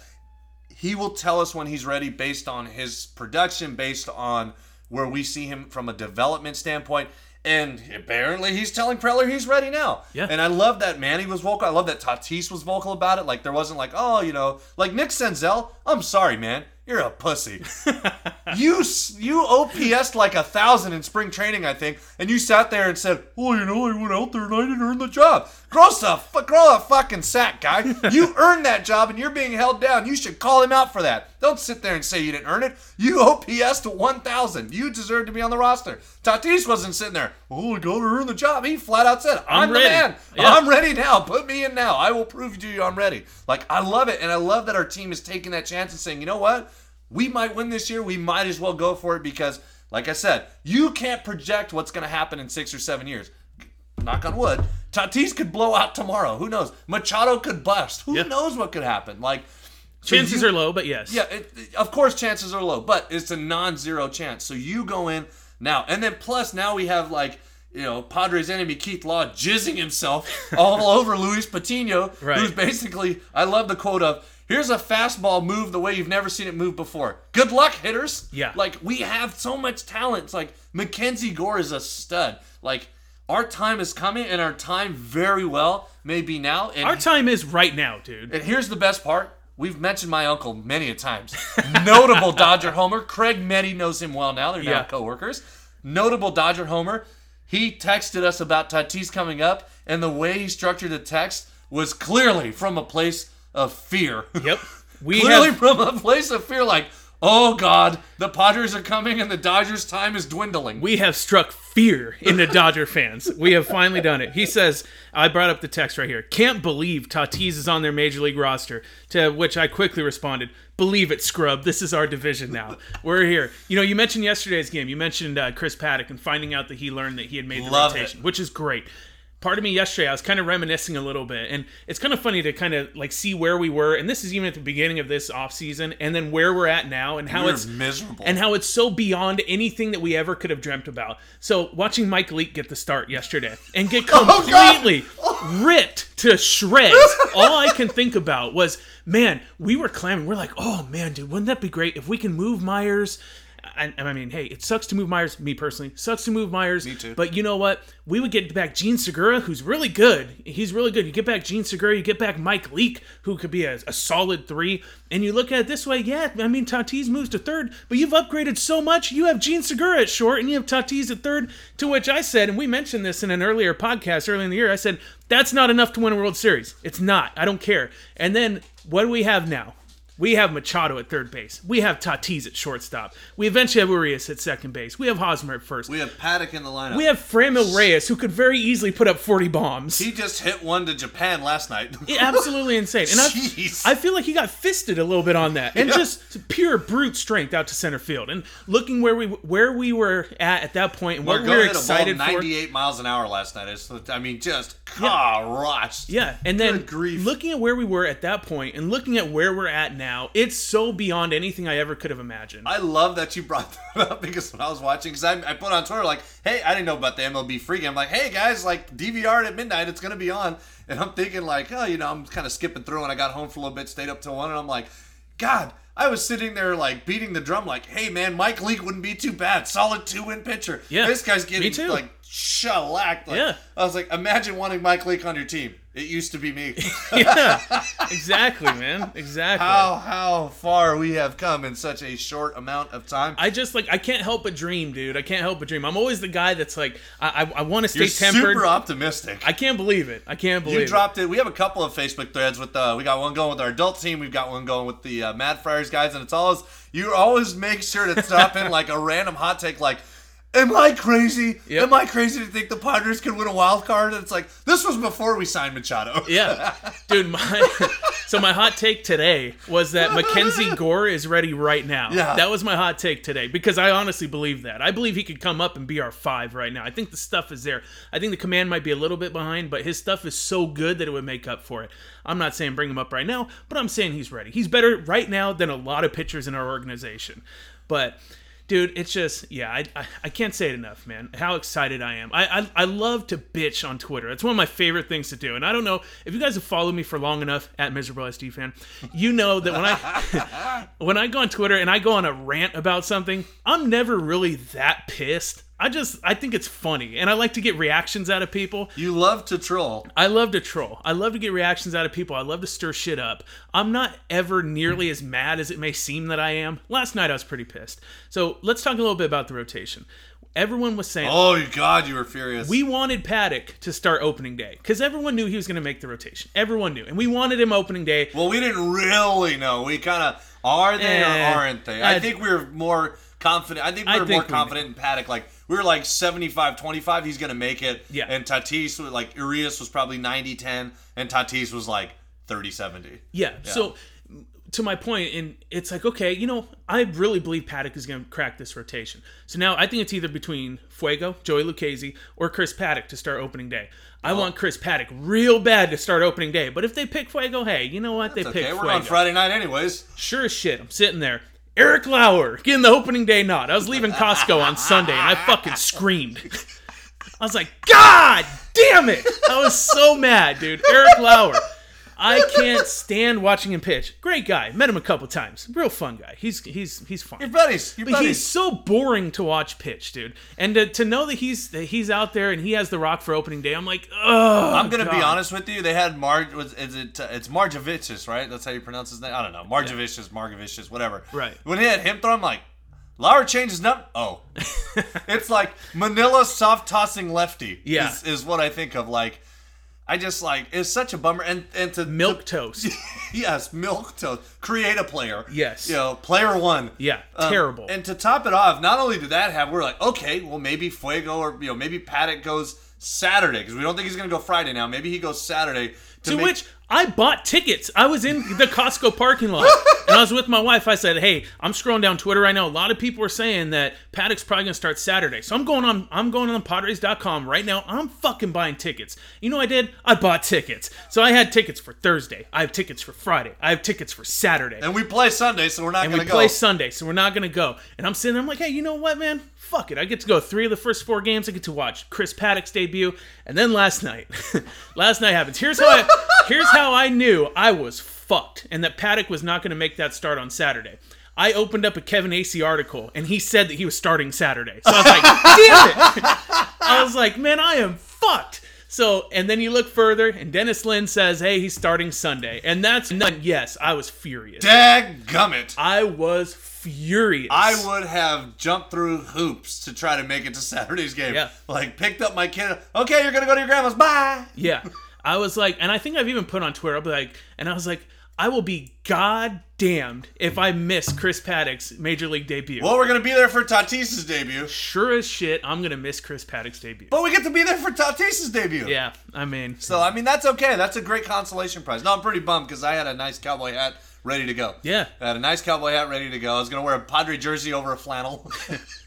he will tell us when he's ready based on his production, based on where we see him from a development standpoint. And apparently he's telling Preller he's ready now. Yeah. And I love that Manny was vocal. I love that Tatis was vocal about it. Like there wasn't like, oh, you know, like Nick Senzel, I'm sorry, man. You're a pussy. you you OPS'd like a thousand in spring training, I think, and you sat there and said, "Well, you know, I went out there and I didn't earn the job." Grow the grow a fucking sack, guy. You *laughs* earned that job, and you're being held down. You should call him out for that. Don't sit there and say you didn't earn it. You OPS to one thousand. You deserve to be on the roster. Tatis wasn't sitting there. Oh, I gotta earn the job. He flat out said, "I'm, I'm the ready." man. Yeah. I'm ready now. Put me in now. I will prove to you I'm ready." Like I love it, and I love that our team is taking that chance and saying, "You know what? We might win this year. We might as well go for it because, like I said, you can't project what's going to happen in six or seven years. Knock on wood. Tatis could blow out tomorrow. Who knows? Machado could bust. Who Yeah. knows what could happen? Like so Chances you- are low, but yes. yeah, it, it- of course chances are low, but it's a non-zero chance. So you go in now, and then plus now we have like you know Padres enemy Keith Law jizzing himself *laughs* all over Luis Patino, Right. who's basically I love the quote of. Here's a fastball move the way you've never seen it move before. Good luck, hitters. Yeah. Like we have so much talent. It's like Mackenzie Gore is a stud. Like our time is coming, and our time very well may be now. And Our time is right now, dude. and here's the best part. We've mentioned my uncle many a times. *laughs* Notable Dodger homer. Craig Meddy knows him well now. They're now Yeah. co-workers. Notable Dodger homer. He texted us about Tatis coming up, and the way he structured the text was clearly from a place of fear. Yep. *laughs* We clearly have from a place of fear, like, oh God, the Padres are coming and the Dodgers' time is dwindling. we have struck fear in the Dodger fans. We have finally done it. He says, I brought up the text right here. Can't believe Tatis is on their major league roster. To which I quickly responded, Believe it, scrub. This is our division now. We're here. You know, you mentioned yesterday's game. You mentioned uh, Chris Paddack and finding out that he learned that he had made the Love it. rotation, which is great. Part of me yesterday, I was kind of reminiscing a little bit, and it's kind of funny to kind of like see where we were, and this is even at the beginning of this offseason, and then where we're at now, and how We're it's miserable. and how it's so beyond anything that we ever could have dreamt about. So watching Mike Leake get the start yesterday and get *laughs* Oh, completely ripped to shreds, all I can think about was, man, we were clamming. We're like, oh man, dude, wouldn't that be great if we can move Myers? I, I mean, hey, it sucks to move Myers. Me personally, sucks to move Myers. Me too. But you know what? We would get back Jean Segura, who's really good. He's really good. You get back Jean Segura, you get back Mike Leake, who could be a, a solid three. And you look at it this way, yeah, I mean, Tatis moves to third, but you've upgraded so much. You have Jean Segura at short, and you have Tatis at third. To which I said, and we mentioned this in an earlier podcast earlier in the year, I said, that's not enough to win a World Series. It's not. I don't care. And then what do we have now? We have Machado at third base. We have Tatis at shortstop. We eventually have Urias at second base. We have Hosmer at first. we have Paddack in the lineup. We have Franmil Reyes, who could very easily put up 40 bombs. he just hit one to Japan last night. *laughs* Yeah, absolutely insane. And I, Jeez. I feel like he got fisted a little bit on that, and just pure brute strength out to center field. And looking where we where we were at at that point, and what we were hit a ball excited for. 98 miles an hour last night. I mean, just gosh. Yeah, and then looking at where we were at that point, and looking at where we're at now, it's so beyond anything I ever could have imagined. I love that you brought *laughs* that up because when I was watching, because I, I put on Twitter like, "Hey, I didn't know about the MLB free game." I'm like, "Hey guys, like DVR at midnight, it's gonna be on." And I'm thinking like, "Oh, you know, I'm kind of skipping through." And I got home for a little bit, stayed up till one, and I'm like, "God." I was sitting there like beating the drum, like, "Hey man, Mike Leake wouldn't be too bad. Solid two-win pitcher. Yeah, this guy's getting like shellacked. Like, Yeah. I was like, imagine wanting Mike Leake on your team. It used to be me. *laughs* yeah, exactly, man, exactly. how how far we have come in such a short amount of time. I just like I can't help but dream, dude. I can't help but dream. I'm always the guy that's like I I, I want to stay You're tempered. super optimistic. I can't believe it. I can't believe it. You it. dropped it. We have a couple of Facebook threads with uh we got one going with our adult team, we've got one going with the uh, Mad Friars guys, and it's always you always make sure to stop in *laughs* like a random hot take like Am I crazy? Yep. Am I crazy to think the Padres can win a wild card? And it's like this was before we signed Machado. *laughs* Yeah, dude. My *laughs* so my hot take today was that Mackenzie Gore is ready right now. Yeah. that was my hot take today because I honestly believe that. I believe he could come up and be our five right now. I think the stuff is there. I think the command might be a little bit behind, but his stuff is so good that it would make up for it. I'm not saying bring him up right now, but I'm saying he's ready. He's better right now than a lot of pitchers in our organization. But dude it's just yeah I, I i can't say it enough man how excited i am. I, I i love to bitch on twitter. It's one of my favorite things to do. And i don't know if you guys have followed me for long enough at miserable sd fan you know that when i *laughs* when i go on twitter and i go on a rant about something i'm never really that pissed I just I think it's funny, and I like to get reactions out of people. You love to troll. I love to troll. I love to get reactions out of people. I love to stir shit up. I'm not ever nearly as mad as it may seem that I am. Last night I was pretty pissed. So let's talk a little bit about the rotation. Everyone was saying Oh God, you were furious. we wanted Paddack to start opening day because everyone knew he was going to make the rotation. Everyone knew, and we wanted him opening day. well, we didn't really know. We kind of are they Eh, or aren't they? I I- think we're more confident. I think we I were think more we confident in Paddack. Like we were like 75-25, He's gonna make it. Yeah. And Tatis like Urias was probably 90-10, and Tatis was like 30-70. Yeah. So to my point, and it's like, okay, you know, I really believe Paddack is going to crack this rotation. So now I think it's either between Fuego, Joey Lucchesi, or Chris Paddack to start opening day. I oh. want Chris Paddack real bad to start opening day, but if they pick Fuego, hey, you know what? They It's pick okay, we're Fuego. on Friday night anyways. Sure as shit, I'm sitting there. Eric Lauer getting the opening day nod. I was leaving Costco on Sunday and I fucking screamed. I was like, God damn it! I was so mad, dude. Eric Lauer. I can't stand watching him pitch. Great guy. Met him a couple times. Real fun guy. He's he's he's fun. Your buddies, your But buddies. he's so boring to watch pitch, dude. And to, to know that he's that he's out there and he has the rock for opening day, I'm like, ugh. I'm gonna be honest with you. They had Marge. Was is it? Uh, it's Marjavicius, right? That's how you pronounce his name. I don't know. Marjavicius, Margavicius, whatever. Right. When he had him throw, I'm like, Lauer changes num. Oh, *laughs* it's like Manila soft tossing lefty. Yeah. is, is what I think of. Like, I just like it's such a bummer. And and to Milk toast. *laughs* yes, milk toast. Create a player. Yes. You know, player one. Yeah, Um, terrible. And to top it off, not only did that have, we're like, okay, well maybe Fuego or you know maybe Paddack goes Saturday because we don't think he's gonna go Friday now. Maybe he goes Saturday. To, To make- which I bought tickets. I was in the Costco parking lot *laughs* and I was with my wife. I said, "Hey, I'm scrolling down Twitter right now. A lot of people are saying that Paddack's probably gonna start Saturday, so I'm going on. I'm going on Padres.com right now. I'm fucking buying tickets. You know what I did? I bought tickets. So I had tickets for Thursday. I have tickets for Friday. I have tickets for Saturday. and we play Sunday, so we're not and gonna we go. play Sunday, so we're not gonna go. And I'm sitting there, I'm like, hey, you know what, man? Fuck it. I get to go three of the first four games. I get to watch Chris Paddack's debut, and then last night, *laughs* last night happens. Here's how I, *laughs* here's how I knew I was fucked, and that Paddack was not gonna make that start on Saturday. I opened up a Kevin Acee article, and he said that he was starting Saturday. So I was like, *laughs* damn it! I was like, man, I am fucked. So, and then you look further, and Dennis Lin says, hey, he's starting Sunday. And that's, and yes, I was furious. Dadgummit. I was furious. I would have jumped through hoops to try to make it to Saturday's game. Yeah. Like picked up my kid. Okay, you're gonna go to your grandma's. Bye. Yeah. I was like, and I think I've even put on Twitter, I'll be like, and I was like, I will be god damned if I miss Chris Paddack's major league debut. Well, we're gonna be there for Tatis's debut, Sure as shit, I'm gonna miss Chris Paddack's debut. but we get to be there for Tatis's debut. Yeah, I mean, So I mean that's okay. That's a great consolation prize. No, I'm pretty bummed because I had a nice cowboy hat ready to go. Yeah. I had a nice cowboy hat ready to go. I was gonna wear a Padre jersey over a flannel, *laughs*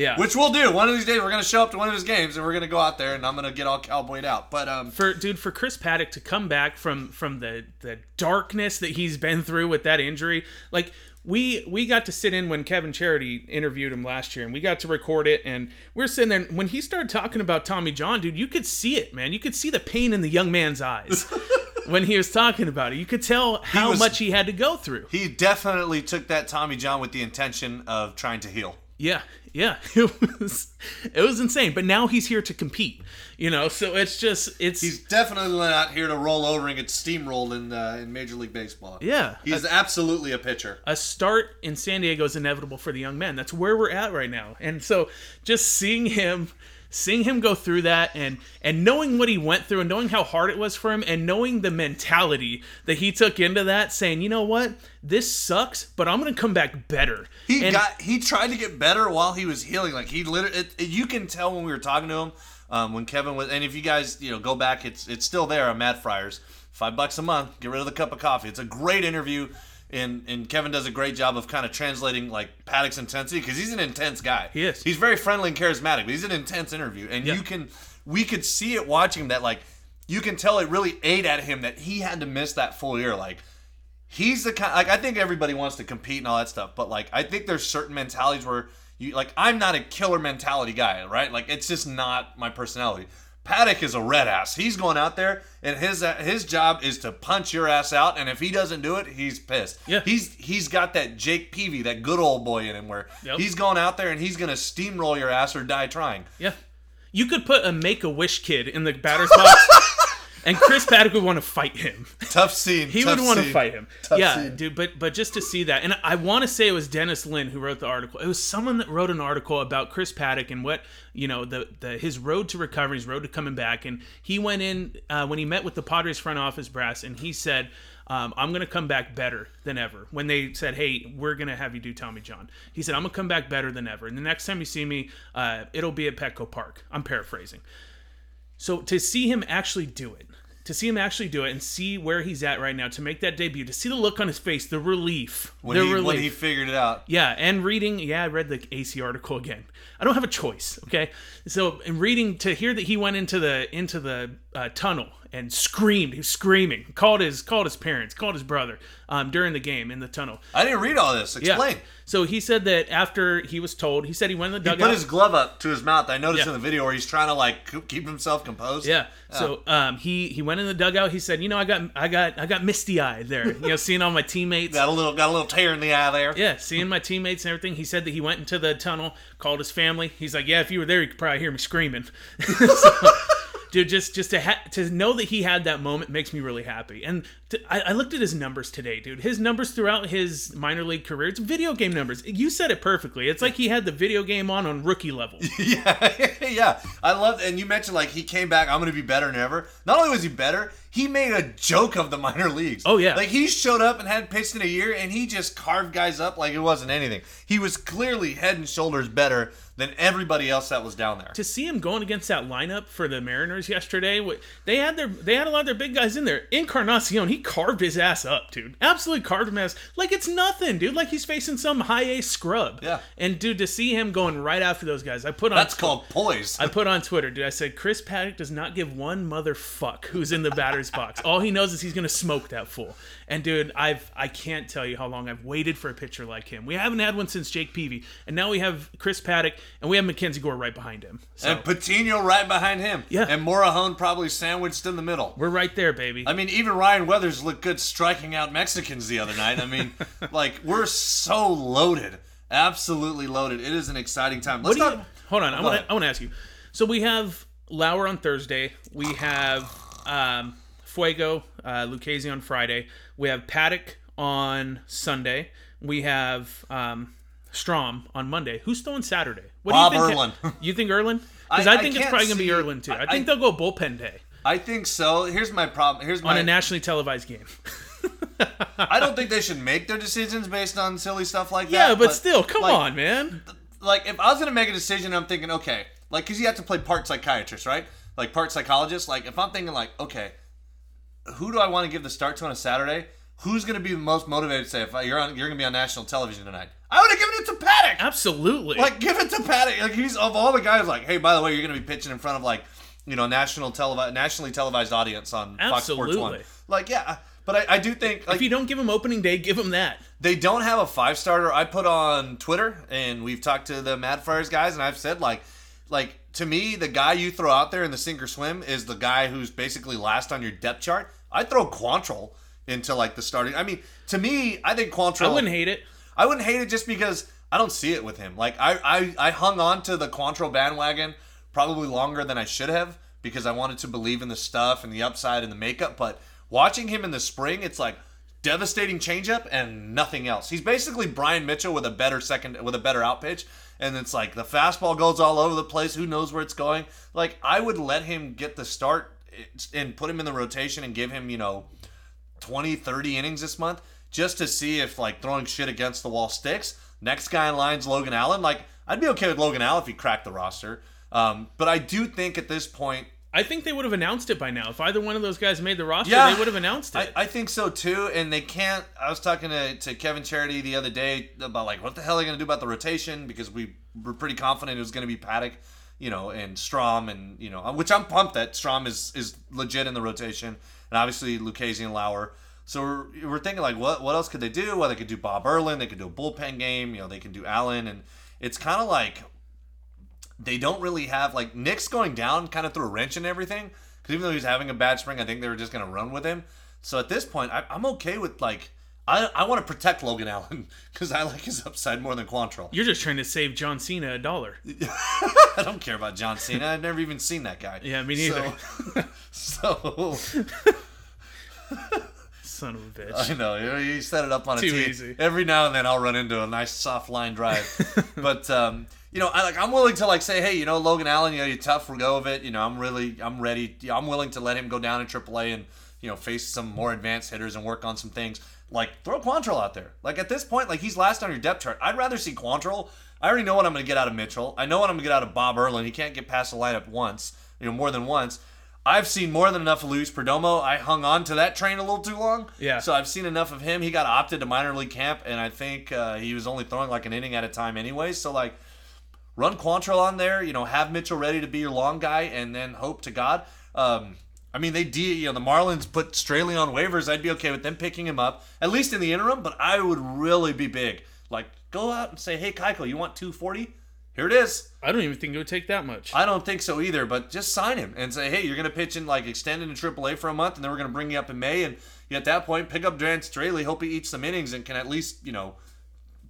yeah. which we'll do. One of these days we're gonna show up to one of his games and we're gonna go out there and I'm gonna get all cowboyed out. But um, for dude, for Chris Paddack to come back from from the the darkness that he's been through with that injury, like we we got to sit in when Kevin Charity interviewed him last year, and we got to record it, and we're sitting there. When he started talking about Tommy John, dude, you could see it, man. You could see the pain in the young man's eyes *laughs* when he was talking about it. You could tell how was- much he had to go through. he definitely took that Tommy John with the intention of trying to heal. Yeah, yeah, *laughs* it was it was insane. But now he's here to compete, you know. So it's just it's He's definitely not here to roll over and get steamrolled in uh, in Major League Baseball. yeah. He's absolutely a pitcher. a start in San Diego is inevitable for the young man. That's where we're at right now. And so just seeing him seeing him go through that and and knowing what he went through and knowing how hard it was for him and knowing the mentality that he took into that saying, "You know what? This sucks, but I'm to come back better." He and got he tried to get better while he was healing. Like he literally, it, it- you can tell when we were talking to him, um, when Kevin was. And if you guys, you know, go back, it's it's still there on Mad Friars, five bucks a month. Get rid of the cup of coffee. It's a great interview, and and Kevin does a great job of kind of translating like Paddack's intensity because he's an intense guy. He is. He's very friendly and charismatic, but he's an intense interview, and Yeah. you can we could see it watching him that like you can tell it really ate at him that he had to miss that full year like he's the kind like I think everybody wants to compete and all that stuff, but like I think there's certain mentalities where you like I'm not a killer mentality guy, right? Like it's just not my personality. Paddack is a red ass. He's going out there, and his uh, his job is to punch your ass out. And if he doesn't do it, he's pissed. Yeah. he's he's got that Jake Peavy, that good old boy in him, where Yep. he's going out there and he's gonna steamroll your ass or die trying. Yeah. You could put a Make a Wish kid in the batter's box, *laughs* and Chris Paddack would want to fight him. Tough scene. He tough would want to fight him. Tough yeah, scene. dude. But but just to see that, and I want to say it was Dennis Lin who wrote the article. It was someone that wrote an article about Chris Paddack and what you know the the his road to recovery, his road to coming back. And he went in uh, when he met with the Padres front office brass, and he said. Um, I'm gonna come back better than ever. When they said, "Hey, we're gonna have you do Tommy John," he said, "I'm gonna come back better than ever." And the next time you see me, uh, it'll be at Petco Park. I'm paraphrasing. So to see him actually do it, to see him actually do it, and see where he's at right now, to make that debut, to see the look on his face, the relief, When the he, relief. when he figured it out. yeah, and reading. Yeah, I read the Acee article again. I don't have a choice. Okay, so in reading to hear that he went into the into the uh, tunnel and screamed, he was screaming, called his called his parents, called his brother um, during the game in the tunnel. I didn't read all this. Yeah. Explain. So he said that after he was told, he said he went in the dugout. He put his glove up to his mouth. I noticed Yeah. in the video where he's trying to like keep himself composed. Yeah. So um, he he went in the dugout. He said, you know, I got I got I got misty eyed there. You know, seeing all my teammates. Got a little got a little tear in the eye there. Yeah, seeing my teammates and everything. He said that he went into the tunnel, called his family. He's like, yeah, if you were there, you could probably hear me screaming. *laughs* So, dude, just just to ha- to know that he had that moment makes me really happy. And to, I, I looked at his numbers today, dude. His numbers throughout his minor league career, it's video game numbers. You said it perfectly. It's like he had the video game on on rookie level. *laughs* yeah, *laughs* yeah. I love, and you mentioned like he came back. I'm going to be better than ever. Not only was he better, he made a joke of the minor leagues. Oh, yeah. like he showed up and hadn't pitched in a year, and he just carved guys up like it wasn't anything. He was clearly head and shoulders better than everybody else that was down there. to see him going against that lineup for the Mariners yesterday, they had their they had a lot of their big guys in there. Encarnacion, he carved his ass up, dude. Absolutely carved him ass like it's nothing, dude. Like he's facing some high A scrub. Yeah. And dude, to see him going right after those guys, I put on That's Twi- called poise. I put on Twitter, dude. I said Chris Paddack does not give one motherfuck who's in the batter's box. All he knows is he's gonna smoke that fool. And dude, I've I can't tell you how long I've waited for a pitcher like him. We haven't had one since Jake Peavy, and now we have Chris Paddack, and we have Mackenzie Gore right behind him. So and Patino right behind him. Yeah. And Morejon probably sandwiched in the middle. we're right there, baby. I mean, even Ryan Weathers looked good striking out Mexicans the other night. I mean, *laughs* like we're so loaded, absolutely loaded. It is an exciting time. Let's What do talk. you, hold on, I Go want to I want to ask you. So we have Lauer on Thursday. We have um, Fuego, uh, Lucchesi on Friday. We have Paddack on Sunday. We have um, Strahm on Monday. Who's throwing Saturday? What Bob do you think? Erlin. You think Erlin? Because I- I, I think it's can't probably gonna be Erlin too. I, I- think they'll go bullpen day I think so. Here's my problem. Here's my. on a nationally televised game. *laughs* I don't think they should make their decisions based on silly stuff like yeah, that. Yeah, but, still, come like, on, man. Like, if I was gonna make a decision, I'm thinking, okay, like, cause you have to play part psychiatrist, right? Like part psychologist. Like, if I'm thinking, like, okay, who do I want to give the start to on a Saturday? Who's gonna be the most motivated to say if you're on, you're gonna be on national television tonight? I would have given it to Paddack. Absolutely. Like, give it to Paddack. Like, he's of all the guys. Like, hey, by the way, you're going to be pitching in front of like, you know, national televi- nationally televised audience on Fox Sports One. Like, yeah, but I, I do think like if you don't give him opening day, give him that. they don't have a five starter. I put on Twitter and we've talked to the Mad Friars guys, and I've said like, like to me, the guy you throw out there in the sink or swim is the guy who's basically last on your depth chart. I throw Quantrill into like the starting. I mean, to me, I think Quantrill. I wouldn't hate it. I wouldn't hate it just because I don't see it with him. Like I, I, I hung on to the Quantrill bandwagon probably longer than I should have because I wanted to believe in the stuff and the upside and the makeup. But watching him in the spring, it's like devastating changeup and nothing else. He's basically Bryan Mitchell with a better second with a better out pitch. And it's like the fastball goes all over the place. Who knows where it's going? Like I would let him get the start eh, and put him in the rotation and give him, you know, 20, 30 innings this month just to see if like throwing shit against the wall sticks. Next guy in line's Logan Allen. Like I'd be okay with Logan Allen if he cracked the roster. Um, but I do think at this point, I think they would have announced it by now. If either one of those guys made the roster, Yeah. they would have announced it. I, I think so too. And they can't. I was talking to, to Kevin Charity the other day about like what the hell are they going to do about the rotation because we were pretty confident it was going to be Paddack, you know, and Strahm, and you know, which I'm pumped that Strahm is is legit in the rotation, and obviously Lucchesi and Lauer. So we're, we're thinking like, what what else could they do? Well, they could do Bob Erlin. They could do a bullpen game. You know, they can do Allen, and it's kind of like they don't really have like Nick's going down, kind of threw a wrench in everything. Because even though he's having a bad spring, I think they were just going to run with him. So at this point, I, I'm okay with like I, I want to protect Logan Allen *laughs* because I like his upside more than Quantrill. You're just trying to save John Cena a dollar. *laughs* I don't care about John Cena. I've never even seen that guy. Yeah, me neither. So, *laughs* so Son of a bitch. I know you, set it up on a Too tee. easy. Every now and then I'll run into a nice soft line drive, but um, you know, I like I'm willing to like say, hey, you know, Logan Allen, you know, you're tough, we go of it. You know, I'm really, I'm ready. I'm willing to let him go down in AAA and you know face some more advanced hitters and work on some things. Like throw Quantrill out there. Like at this point, like he's last on your depth chart. I'd rather see Quantrill. I already know what I'm going to get out of Mitchell. I know what I'm going to get out of Bob Erlin. He can't get past the lineup once, you know, more than once. I've seen more than enough of Luis Perdomo. I hung on to that train a little too long. Yeah. So I've seen enough of him. He got opted to minor league camp, and I think uh, he was only throwing like an inning at a time anyway. So like, run Quantrill on there. You know, have Mitchell ready to be your long guy, and then hope to God. Um, I mean, they de- you know the Marlins put Straily on waivers. I'd be okay with them picking him up at least in the interim. But I would really be big. Like, go out and say, hey, Keiko, you want 240? Here it is. I don't even think it would take that much. I don't think so either, but just sign him and say, hey, you're going to pitch in like extended in AAA for a month, and then we're going to bring you up in May. And at that point, pick up Dan Straily, hope he eats some innings and can at least, you know,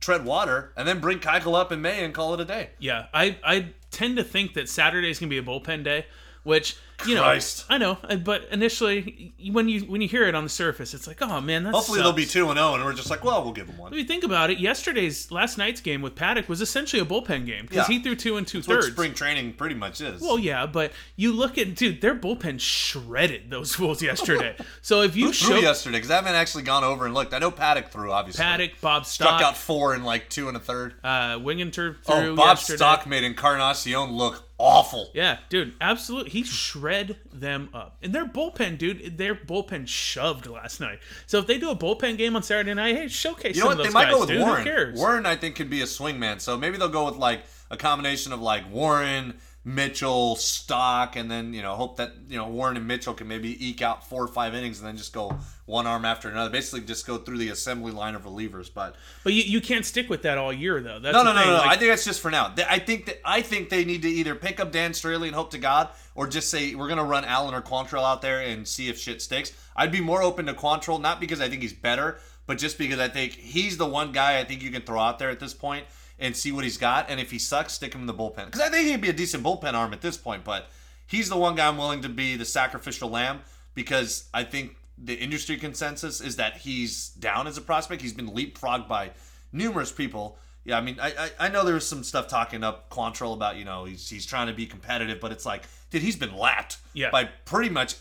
tread water, and then bring Keuchel up in May and call it a day. Yeah, I I tend to think that Saturday is gonna be a bullpen day, which you Christ. know I know, uh, but initially when you when you hear it on the surface, it's like, oh man, that's Hopefully they'll be 2 and 0, and we're just like, well, we'll give them one. If you think about it, yesterday's last night's game with Paddack was essentially a bullpen game because Yeah. he threw two and two That's what thirds. spring training pretty much is. Well, yeah, but you look at dude, their bullpen shredded those *laughs* fools yesterday. so if you threw show yesterday? Because I haven't actually gone over and looked. I know Paddack threw, obviously. Paddack, Bob Struck Stock, out four in like two and a third. uh, Wingenter Oh, threw Bob yesterday. Stock made Encarnacion look awful. Yeah, dude, absolutely. He shred them up. And their bullpen, dude, their bullpen shoved last night. So if they do a bullpen game on Saturday night, hey, showcase You know what? They might guys, go with dude. Warren. Warren, I think, could be a swingman. So maybe they'll go with like a combination of like Warren, Mitchell, Stock, and then you know hope that you know Warren and Mitchell can maybe eke out four or five innings and then just go one arm after another. Basically, just go through the assembly line of relievers. But But you, you can't stick with that all year, though. That's no, no, no, no. Like, I think that's just for now. I think that I think they need to either pick up Dan Straily and hope to God, or just say we're gonna run Allen or Quantrill out there and see if shit sticks. I'd be more open to Quantrill, not because I think he's better, but just because I think he's the one guy I think you can throw out there at this point and see what he's got. And if he sucks, stick him in the bullpen. Because I think he'd be a decent bullpen arm at this point, but he's the one guy I'm willing to be the sacrificial lamb because I think the industry consensus is that he's down as a prospect. He's been leapfrogged by numerous people. Yeah, I mean, I, I, I know there was some stuff talking up Quantrill about, you know, he's, he's trying to be competitive, but it's like, dude, he's been lapped Yeah. by pretty much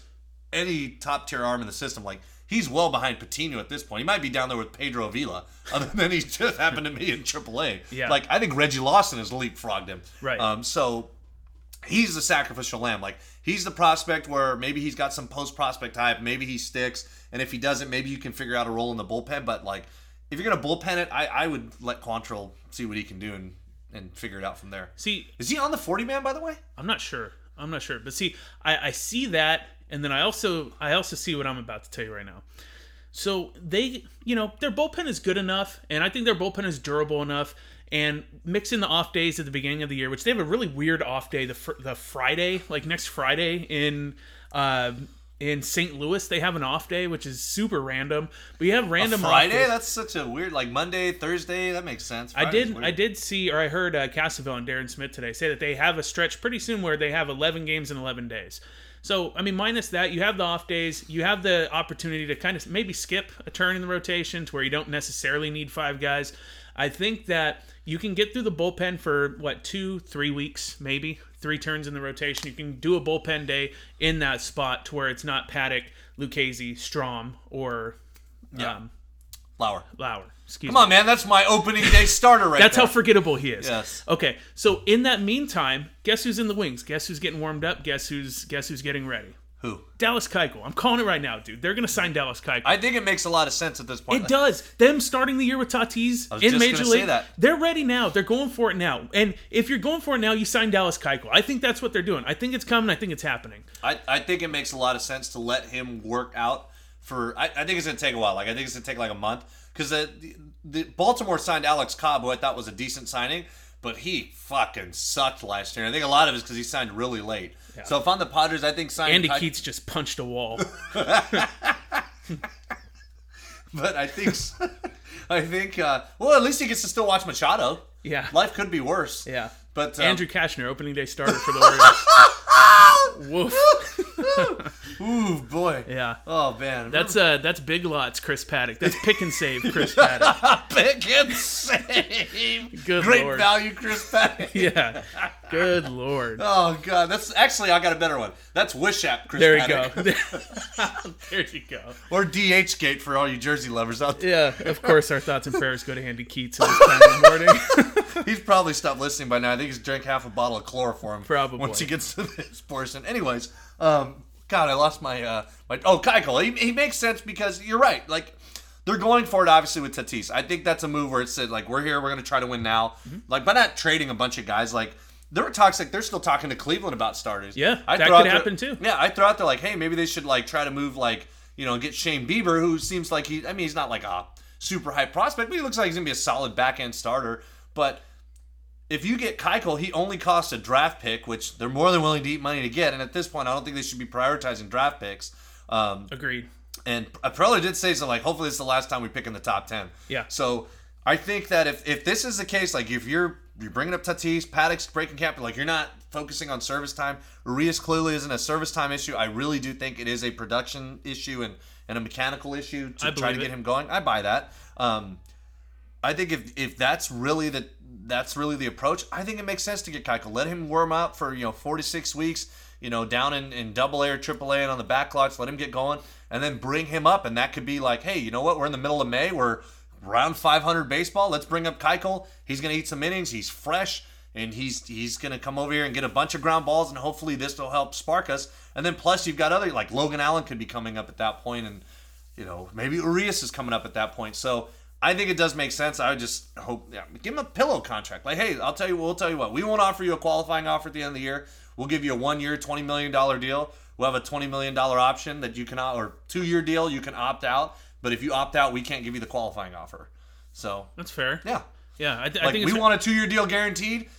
any top tier arm in the system. Like, he's well behind Patino at this point. He might be down there with Pedro Avila, *laughs* other than he just happened to be in AAA. Yeah. Like, I think Reggie Lawson has leapfrogged him. Right. Um, so he's the sacrificial lamb. Like he's the prospect where maybe he's got some post prospect hype, maybe he sticks, and if he doesn't, maybe you can figure out a role in the bullpen. But like if you're gonna bullpen it, I, I would let Quantrill see what he can do and, and figure it out from there. see, Is he on the 40 man by the way? I'm not sure. I'm not sure. But see, I, I see that, and then I also I also see what I'm about to tell you right now. So they, you know, their bullpen is good enough, and I think their bullpen is durable enough. And mixing the off days at the beginning of the year, which they have a really weird off day, the fr- the Friday, like next Friday in uh, in St. Louis, they have an off day, which is super random. But you have random off Friday? That's such a weird like Monday, Thursday. That makes sense. I did. weird. I did see, or I heard uh, Cassavell and Darren Smith today say that they have a stretch pretty soon where they have 11 games in 11 days. So I mean, minus that, you have the off days. You have the opportunity to kind of maybe skip a turn in the rotation to where you don't necessarily need five guys. I think that you can get through the bullpen for what two, three weeks, maybe three turns in the rotation. You can do a bullpen day in that spot to where it's not Paddack, Lucchesi, Strahm, or um, Lauer. Lauer. Excuse me. Come me. on, man. That's my opening day starter right now. That's there. how forgettable he is. Yes. Okay. So in that meantime, guess who's in the wings? Guess who's getting warmed up? Guess who's guess who's getting ready? Who? Dallas Keuchel. I'm calling it right now, dude. They're gonna sign Dallas Keuchel. I think it makes a lot of sense at this point. it does. Them starting the year with Tatis was in just Major League, that. they're ready now. They're going for it now. And if you're going for it now, you sign Dallas Keuchel. I think that's what they're doing. I think it's coming. I think it's happening. I, I think it makes a lot of sense to let him work out for. I, I think it's gonna take a while. Like I think it's gonna take like a month because the, the Baltimore signed Alex Cobb, who I thought was a decent signing, but he fucking sucked last year. And I think a lot of it is because he signed really late. So if I'm the Padres, I think signing Andy Keuchel- Keats just punched a wall. *laughs* but I think *laughs* I think uh, well at least he gets to still watch Machado. Yeah. Life could be worse. Yeah. But um, Andrew Cashner, opening day starter for the *laughs* Orioles. Woof. Ooh boy. Yeah. Oh man. That's uh that's big lots, Chris Paddack. That's pick and save, Chris Paddack. pick and save. Good Great lord. value, Chris Paddack. Yeah. Good lord. Oh god, that's actually I got a better one. That's Wish app, Chris There you Paddack. go. *laughs* *laughs* there you go. Or DH Gate for all you Jersey lovers out there. Yeah, of course our thoughts and prayers go to Andy Keats at this time of the morning. *laughs* He's probably stopped listening by now. I think he's drank half a bottle of chloroform. Probably. Once he gets to this portion. Anyways, um, God, I lost my uh, my. Oh, Keuchel. He, he makes sense because you're right. Like they're going for it obviously with Tatis. I think that's a move where it said like we're here, we're gonna try to win now. Mm-hmm. Like by not trading a bunch of guys. Like there were talks like they're still talking to Cleveland about starters. Yeah, that throw could out there- happen, too. Yeah, I throw out there like, hey, maybe they should like try to move like you know get Shane Bieber, who seems like he. I mean, he's not like a super high prospect, but he looks like he's gonna be a solid back end starter. But if you get Keuchel, he only costs a draft pick, which they're more than willing to eat money to get. And at this point, I don't think they should be prioritizing draft picks. Um, Agreed. and Preller did say something like, hopefully this is the last time we pick in the top 10. Yeah. So I think that if, if this is the case, like if you're you're bringing up Tatis, Paddack's breaking camp, like you're not focusing on service time. Urias clearly isn't a service time issue. I really do think it is a production issue and, and a mechanical issue to try to believe get him going. I buy that. Um, I think if if that's really the that's really the approach, I think it makes sense to get Keuchel. Let him warm up for you know four to six weeks, you know, down in, in double A or triple A and on the back lots, let him get going, and then bring him up. And that could be like, hey, you know what? We're in the middle of May. We're round 500 baseball. Let's bring up Keuchel. He's gonna eat some innings. He's fresh. And he's he's gonna come over here and get a bunch of ground balls, and hopefully this will help spark us. And then plus you've got other like Logan Allen could be coming up at that point, and you know, maybe Urias is coming up at that point. So I think it does make sense. I would just hope, yeah, give him a pillow contract. Like, hey, I'll tell you, we'll tell you what, we won't offer you a qualifying offer at the end of the year. We'll give you a one-year, twenty million dollar deal. We'll have a twenty million dollar option that you can, or two-year deal you can opt out. But if you opt out, we can't give you the qualifying offer. So That's fair. yeah, Yeah, I, th- I like think we want a two-year deal guaranteed.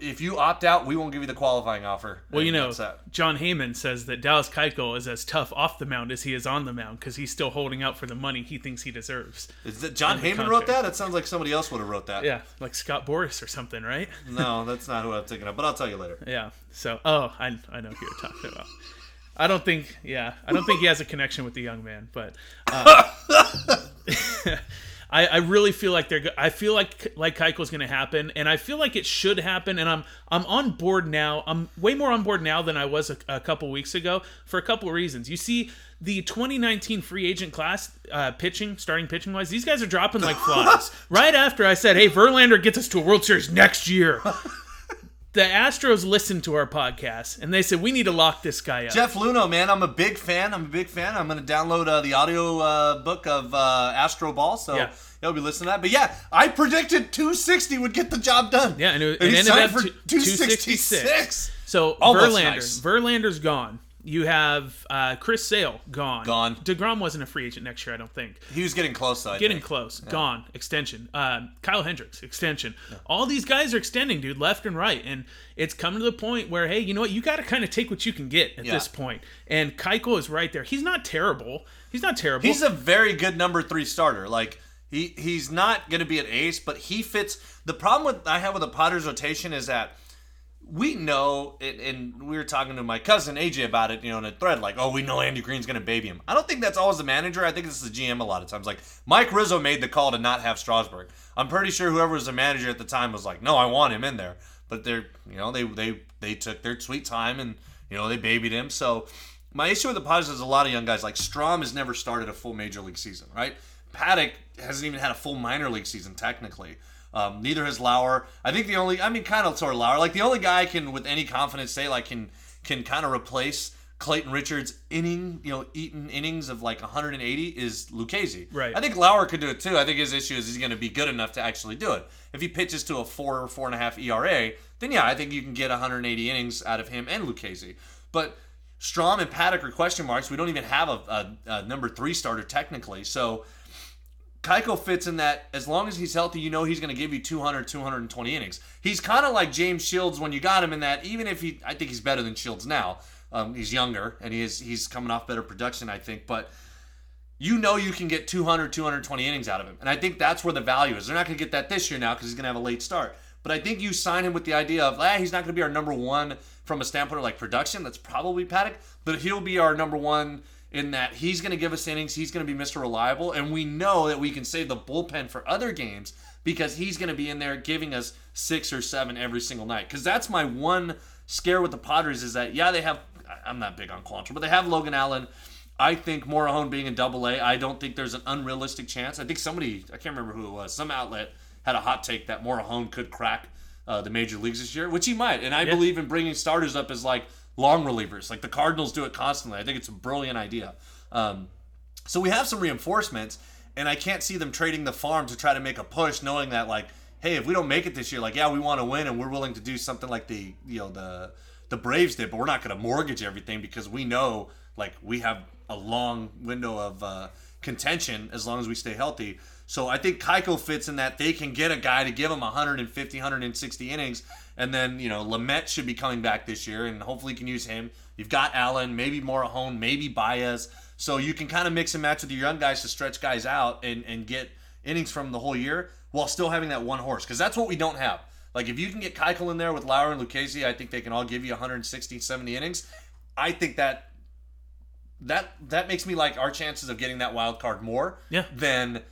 If you opt out, we won't give you the qualifying offer. Well, you know. Jon Heyman says that Dallas Keuchel is as tough off the mound as he is on the mound because he's still holding out for the money he thinks he deserves. Is that Jon Heyman wrote that? That sounds like somebody else would have wrote that. Yeah, like Scott Boras or something, right? No, *laughs* that's not who I'm thinking of. But I'll tell you later. Yeah. So, oh, I, I know who you're talking about. *laughs* I don't think, yeah, I don't think he has a connection with the young man, but uh, *laughs* I, I really feel like they're. I feel like like Keuchel's going to happen, and I feel like it should happen. And I'm I'm on board now. I'm way more on board now than I was a, a couple weeks ago for a couple of reasons. You see, the 2019 free agent class uh, pitching, starting pitching wise, these guys are dropping like *laughs* flies. right after I said, "Hey, Verlander gets us to a World Series next year." The Astros listened to our podcast and they said we need to lock this guy up. Jeff Luhnow, man, I'm a big fan. I'm a big fan. I'm going to download uh, the audio uh, book of uh, Astroball, so Yeah. you'll be listening to that. But yeah, I predicted 260 would get the job done. Yeah, and it- he it ended up for to 266. 266. So Almost Verlander, nice. Verlander's gone. You have uh, Chris Sale gone. Gone. Degrom wasn't a free agent next year, I don't think. He was getting close, though. I Getting think. close. Gone. Extension. Uh, Kyle Hendricks. Extension. All these guys are extending, dude, left and right, and it's coming to the point where, hey, you know what? You got to kind of take what you can get at Yeah. this point. And Keuchel is right there. He's not terrible. He's not terrible. He's a very good number three starter. Like he he's not going to be an ace, but he fits. The problem with I have with the Potters rotation is that we know, and- we were talking to my cousin AJ about it, you know, in a thread, like, oh, we know Andy Green's going to baby him. I don't think that's always the manager. I think it's the GM a lot of times. Like Mike Rizzo made the call to not have Strasburg. I'm pretty sure whoever was the manager at the time was like, no, I want him in there. But they're, you know, they they they took their sweet time and you know they babied him. So my issue with the Padres is a lot of young guys. Like Strahm has never started a full major league season, right? Paddack hasn't even had a full minor league season technically. Um, neither has Lauer. I think the only, I mean, kind of sort of Lauer. Like the only guy I can, with any confidence, say like can can kind of replace Clayton Richard's inning, you know, eaten innings of like 180 is Lucchesi. Right. I think Lauer could do it too. I think his issue is he's going to be good enough to actually do it. If he pitches to a four or four and a half ERA, then yeah, I think you can get 180 innings out of him and Lucchesi. But Strahm and Paddack are question marks. We don't even have a, a, a number three starter technically. So Keiko fits in that as long as he's healthy, you know he's going to give you 200, 220 innings. He's kind of like James Shields when you got him in that, even if he, I think he's better than Shields now. Um, he's younger and he is, he's coming off better production, I think. But you know you can get 200, 220 innings out of him. And I think that's where the value is. They're not going to get that this year now because he's going to have a late start. But I think you sign him with the idea of, ah, he's not going to be our number one from a standpoint of like production. That's probably Paddack, but he'll be our number one in that he's going to give us innings. He's going to be Mr. Reliable, and we know that we can save the bullpen for other games because he's going to be in there giving us six or seven every single night. Because that's my one scare with the Padres is that yeah they have. I'm not big on Quantrill, but they have Logan Allen. I think Morejon being in Double A, I don't think there's an unrealistic chance. I think somebody, I can't remember who it was, some outlet had a hot take that Morejon could crack uh, the major leagues this year, which he might. And I Yeah. believe in bringing starters up as like long relievers. Like the Cardinals do it constantly. I think it's a brilliant idea. Um, so we have some reinforcements, and I can't see them trading the farm to try to make a push, knowing that like, hey, if we don't make it this year, like yeah, we want to win, and we're willing to do something like the you know the the Braves did, but we're not going to mortgage everything because we know like we have a long window of uh, contention as long as we stay healthy. So I think Keiko fits in that they can get a guy to give him 150, 160 innings, and then you know Lamet should be coming back this year, and hopefully you can use him. You've got Allen, maybe Morejon, maybe Baez, so you can kind of mix and match with your young guys to stretch guys out and and get innings from the whole year while still having that one horse because that's what we don't have. Like if you can get Keuchel in there with Lauer and Lucchesi, I think they can all give you 160, 70 innings. I think that that that makes me like our chances of getting that wild card more Yeah. than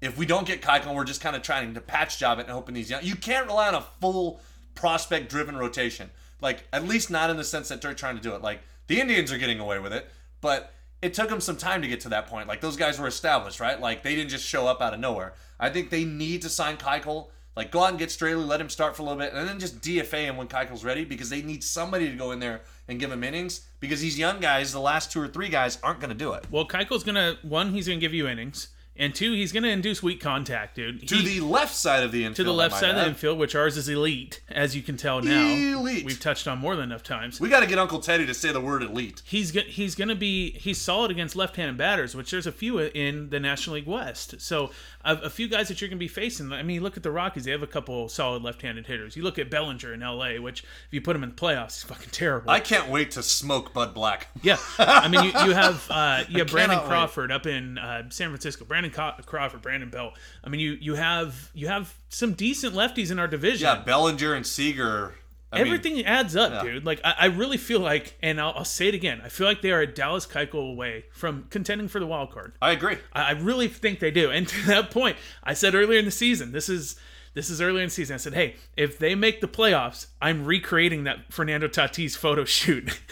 if we don't get Keuchel and we're just kind of trying to patch job it and hoping these young. You can't rely on a full prospect driven rotation. Like at least not in the sense that they're trying to do it. Like the Indians are getting away with it, but it took them some time to get to that point. Like those guys were established, right? Like they didn't just show up out of nowhere. I think they need to sign Keuchel. Like go out and get Straily, let him start for a little bit, and then just DFA him when Keuchel's ready because they need somebody to go in there and give him innings because these young guys, the last two or three guys, aren't going to do it. Well, Keiko's gonna one, he's gonna give you innings, and two, he's gonna induce weak contact, dude. To He- the left side of the infield. to the left side of the infield, which ours is elite, as you can tell now. Elite. We've touched on more than enough times. We got to get Uncle Teddy to say the word elite. He's go- he's going to be he's solid against left-handed batters, which there's a few in the National League West. So a, a few guys that you're going to be facing. I mean, look at the Rockies; they have a couple solid left-handed hitters. You look at Bellinger in L.A., which if you put him in the playoffs, he's fucking terrible. I can't wait to smoke Bud Black. Yeah, I mean, you, you have uh, *laughs* you have Brandon cannot wait. Crawford up in uh, San Francisco. Brandon Co- Crawford, Brandon Bell. I mean, you you have you have some decent lefties in our division. Yeah, Bellinger and Seager. I mean, Everything adds up, yeah. dude. Like I, I really feel like, and I'll, I'll say it again. I feel like they are a Dallas Keuchel away from contending for the wild card. I agree. I, I really think they do. And *laughs* to that point, I said earlier in the season, this is this is earlier in the season. I said, hey, if they make the playoffs, I'm recreating that Fernando Tatis photo shoot. *laughs*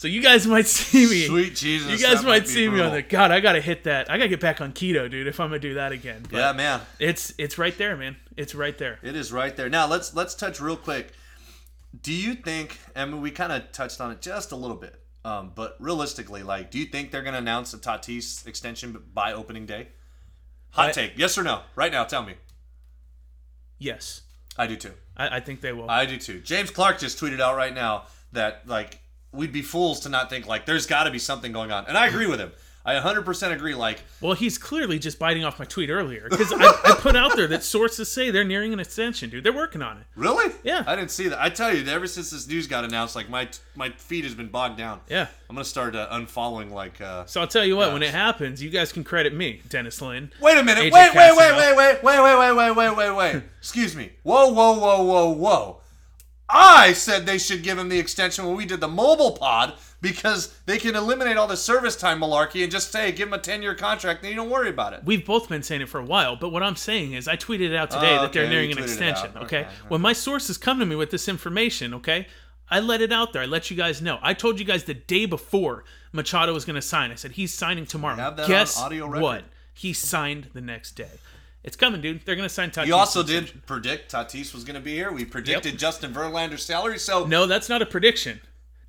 so you guys might see me. Sweet Jesus. You guys might be see me on brutal. the God. I gotta hit that. I gotta get back on keto, dude. If I'm gonna do that again. But Yeah, man. it's it's right there, man. It's right there. It is right there. Now let's let's touch real quick. Do you think? I mean, we kind of touched on it just a little bit, um, but realistically, like, do you think they're going to announce a Tatis extension by opening day? Hot I- take, yes or no? Right now, tell me. Yes, I do too. I, I think they will. I do too. James Clark just tweeted out right now that like we'd be fools to not think like there's got to be something going on, and I agree with him. I 100% agree. Like, Well, he's clearly just biting off my tweet earlier because I, I put out there that sources say they're nearing an extension, dude. They're working on it. really? Yeah. I didn't see that. I tell you, ever since this news got announced, like my my feed has been bogged down. Yeah. I'm gonna start uh, unfollowing like. Uh, So I'll tell you what, Yeah. when it happens, you guys can credit me, Dennis Lin. Wait a minute. AJ Wait, wait, wait, wait, wait, wait, wait, wait, wait, wait, wait, wait. Excuse me. Whoa, whoa, whoa, whoa, whoa. I said they should give him the extension when we did the mobile pod because they can eliminate all the service time malarkey and just say give him a 10 year contract and you don't worry about it. We've both been saying it for a while, but what I'm saying is I tweeted it out today Oh, that they're nearing an extension, out. okay? Okay, When my sources come to me with this information, okay? I let it out there. I let you guys know. I told you guys the day before Machado was going to sign. I said he's signing tomorrow. have that on Guess what? He signed the next day. It's coming, dude. They're going to sign Tatis. You also did predict Tatis was going to be here. We predicted Justin Verlander's salary. So No, that's not a prediction.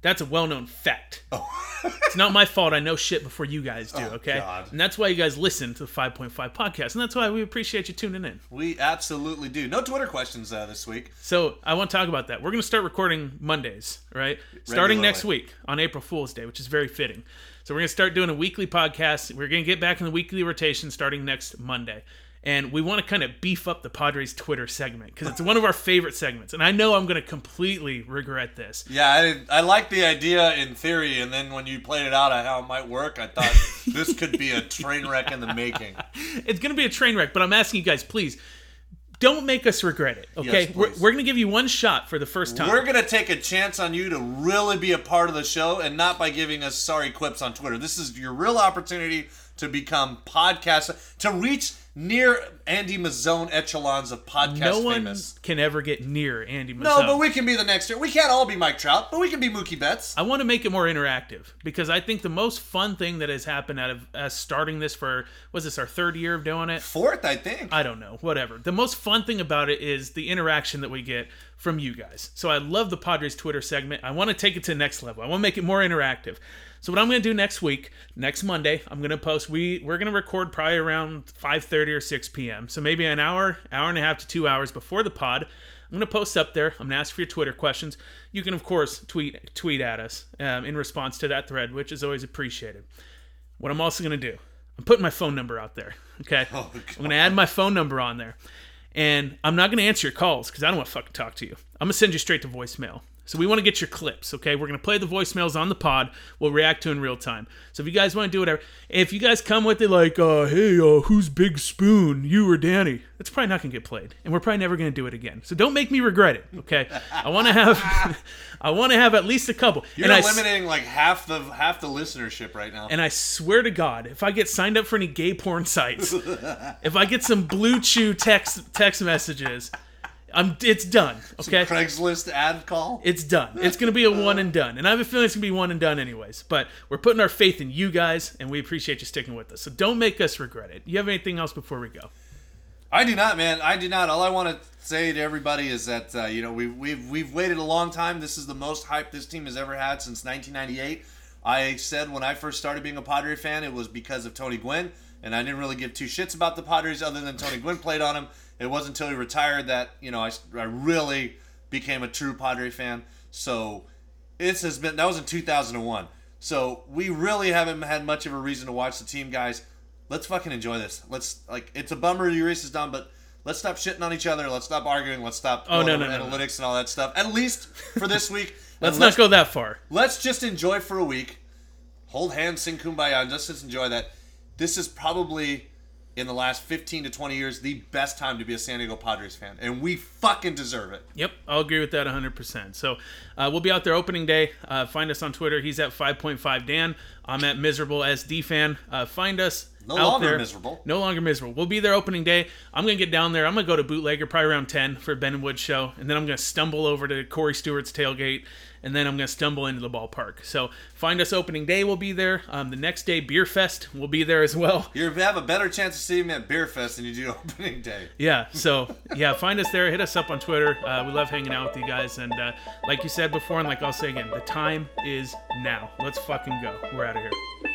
That's a well-known fact. *laughs* it's not my fault. I know shit before you guys do. Okay, Oh. God. and that's why you guys listen to the 5.5 podcast, and that's why we appreciate you tuning in. we absolutely do. No Twitter questions uh, this week. So I want to talk about that. We're going to start recording Mondays, right? Starting next week on April Fool's Day, which is very fitting. So we're going to start doing a weekly podcast. We're going to get back in the weekly rotation starting next Monday. And we want to kind of beef up the Padres Twitter segment because it's one of our favorite segments. And I know I'm going to completely regret this. Yeah, I, I like the idea in theory, and then when you played it out on how it might work, I thought this could be a train wreck in the making. *laughs* It's going to be a train wreck, but I'm asking you guys, please. Don't make us regret it, okay? Yes, we're we're going to give you one shot for the first time. We're gonna take a chance on you to really be a part of the show, and not by giving us sorry quips on Twitter. This is your real opportunity to become podcast to reach near Andy Mazzone echelons of podcast no one famous. can ever get near Andy Mazzone. No, but we can be the next year. We can't all be Mike Trout, but we can be Mookie Betts. I want to make it more interactive because I think the most fun thing that has happened out of us starting this for was this our third year of doing it? Fourth, I think. I don't know, whatever. The most fun thing about it is the interaction that we get from you guys. So I love the Padres Twitter segment. I want to take it to the next level. I want to make it more interactive. So what I'm going to do next week, next Monday, I'm going to post. We we're going to record probably around 5:30 or 6 p.m. So maybe an hour, hour and a half to two hours before the pod. I'm going to post up there. I'm going to ask for your Twitter questions. You can of course tweet tweet at us um, in response to that thread, which is always appreciated. What I'm also going to do, I'm putting my phone number out there. Okay, I'm going to add my phone number on there, and I'm not going to answer your calls because I don't want to fucking talk to you. I'm going to send you straight to voicemail. So we want to get your clips, okay? We're going to play the voicemails on the pod. We'll react to in real time. So if you guys want to do whatever, if you guys come with it like, uh, hey, uh, who's Big Spoon, you or Danny? That's probably not going to get played, and we're probably never going to do it again. So don't make me regret it, okay? I want to have, *laughs* I want to have at least a couple. You're and I eliminating like half the half the listenership right now. and I swear to God, if I get signed up for any gay porn sites, if I get some blue chew text text messages, I'm it's done. Okay, Craigslist ad call. it's done. It's gonna be a one and done, and I have a feeling it's gonna be one and done anyways. But we're putting our faith in you guys, and we appreciate you sticking with us. So don't make us regret it. You have anything else before we go? I do not, man. I do not. All I want to say to everybody is that uh, you know we we've we've waited a long time. This is the most hype this team has ever had since 1998. I said when I first started being a Padre fan, it was because of Tony Gwynn, and I didn't really give two shits about the Padres other than Tony Gwynn played on him. It wasn't until he retired that you know I, I really became a true Padre fan. So this has been that was in 2001. So we really haven't had much of a reason to watch the team, guys. Let's fucking enjoy this. Let's like it's a bummer Urias is done, but let's stop shitting on each other. Let's stop arguing. Let's stop Oh, no, no, no, analytics and all that stuff. At least for this week. *laughs* Let's not go that far. Let's just enjoy for a week. Hold hands, sing kumbaya, and just, just enjoy that. This is probably in the last 15 to 20 years the best time to be a San Diego Padres fan, and we fucking deserve it. Yep, I'll agree with that 100%. So uh, we'll be out there opening day. Uh, find us on Twitter. He's at 5.5 Dan. I'm at miserable SD fan. Uh, find us. No out longer there. miserable. No longer miserable. We'll be there opening day. I'm gonna get down there. I'm gonna go to Bootlegger probably around 10 for Ben and Wood show, and then I'm gonna stumble over to Corey Stewart's tailgate, and then I'm gonna stumble into the ballpark. So find us opening day. We'll be there. Um, the next day, Beer Fest. We'll be there as well. You have a better chance of seeing me at Beer Fest than you do *laughs* opening day. Yeah, so yeah, find us there. Hit us up on Twitter. Uh, we love hanging out with you guys. And uh, like you said before, and like I'll say again, the time is now. Let's fucking go. We're out of here.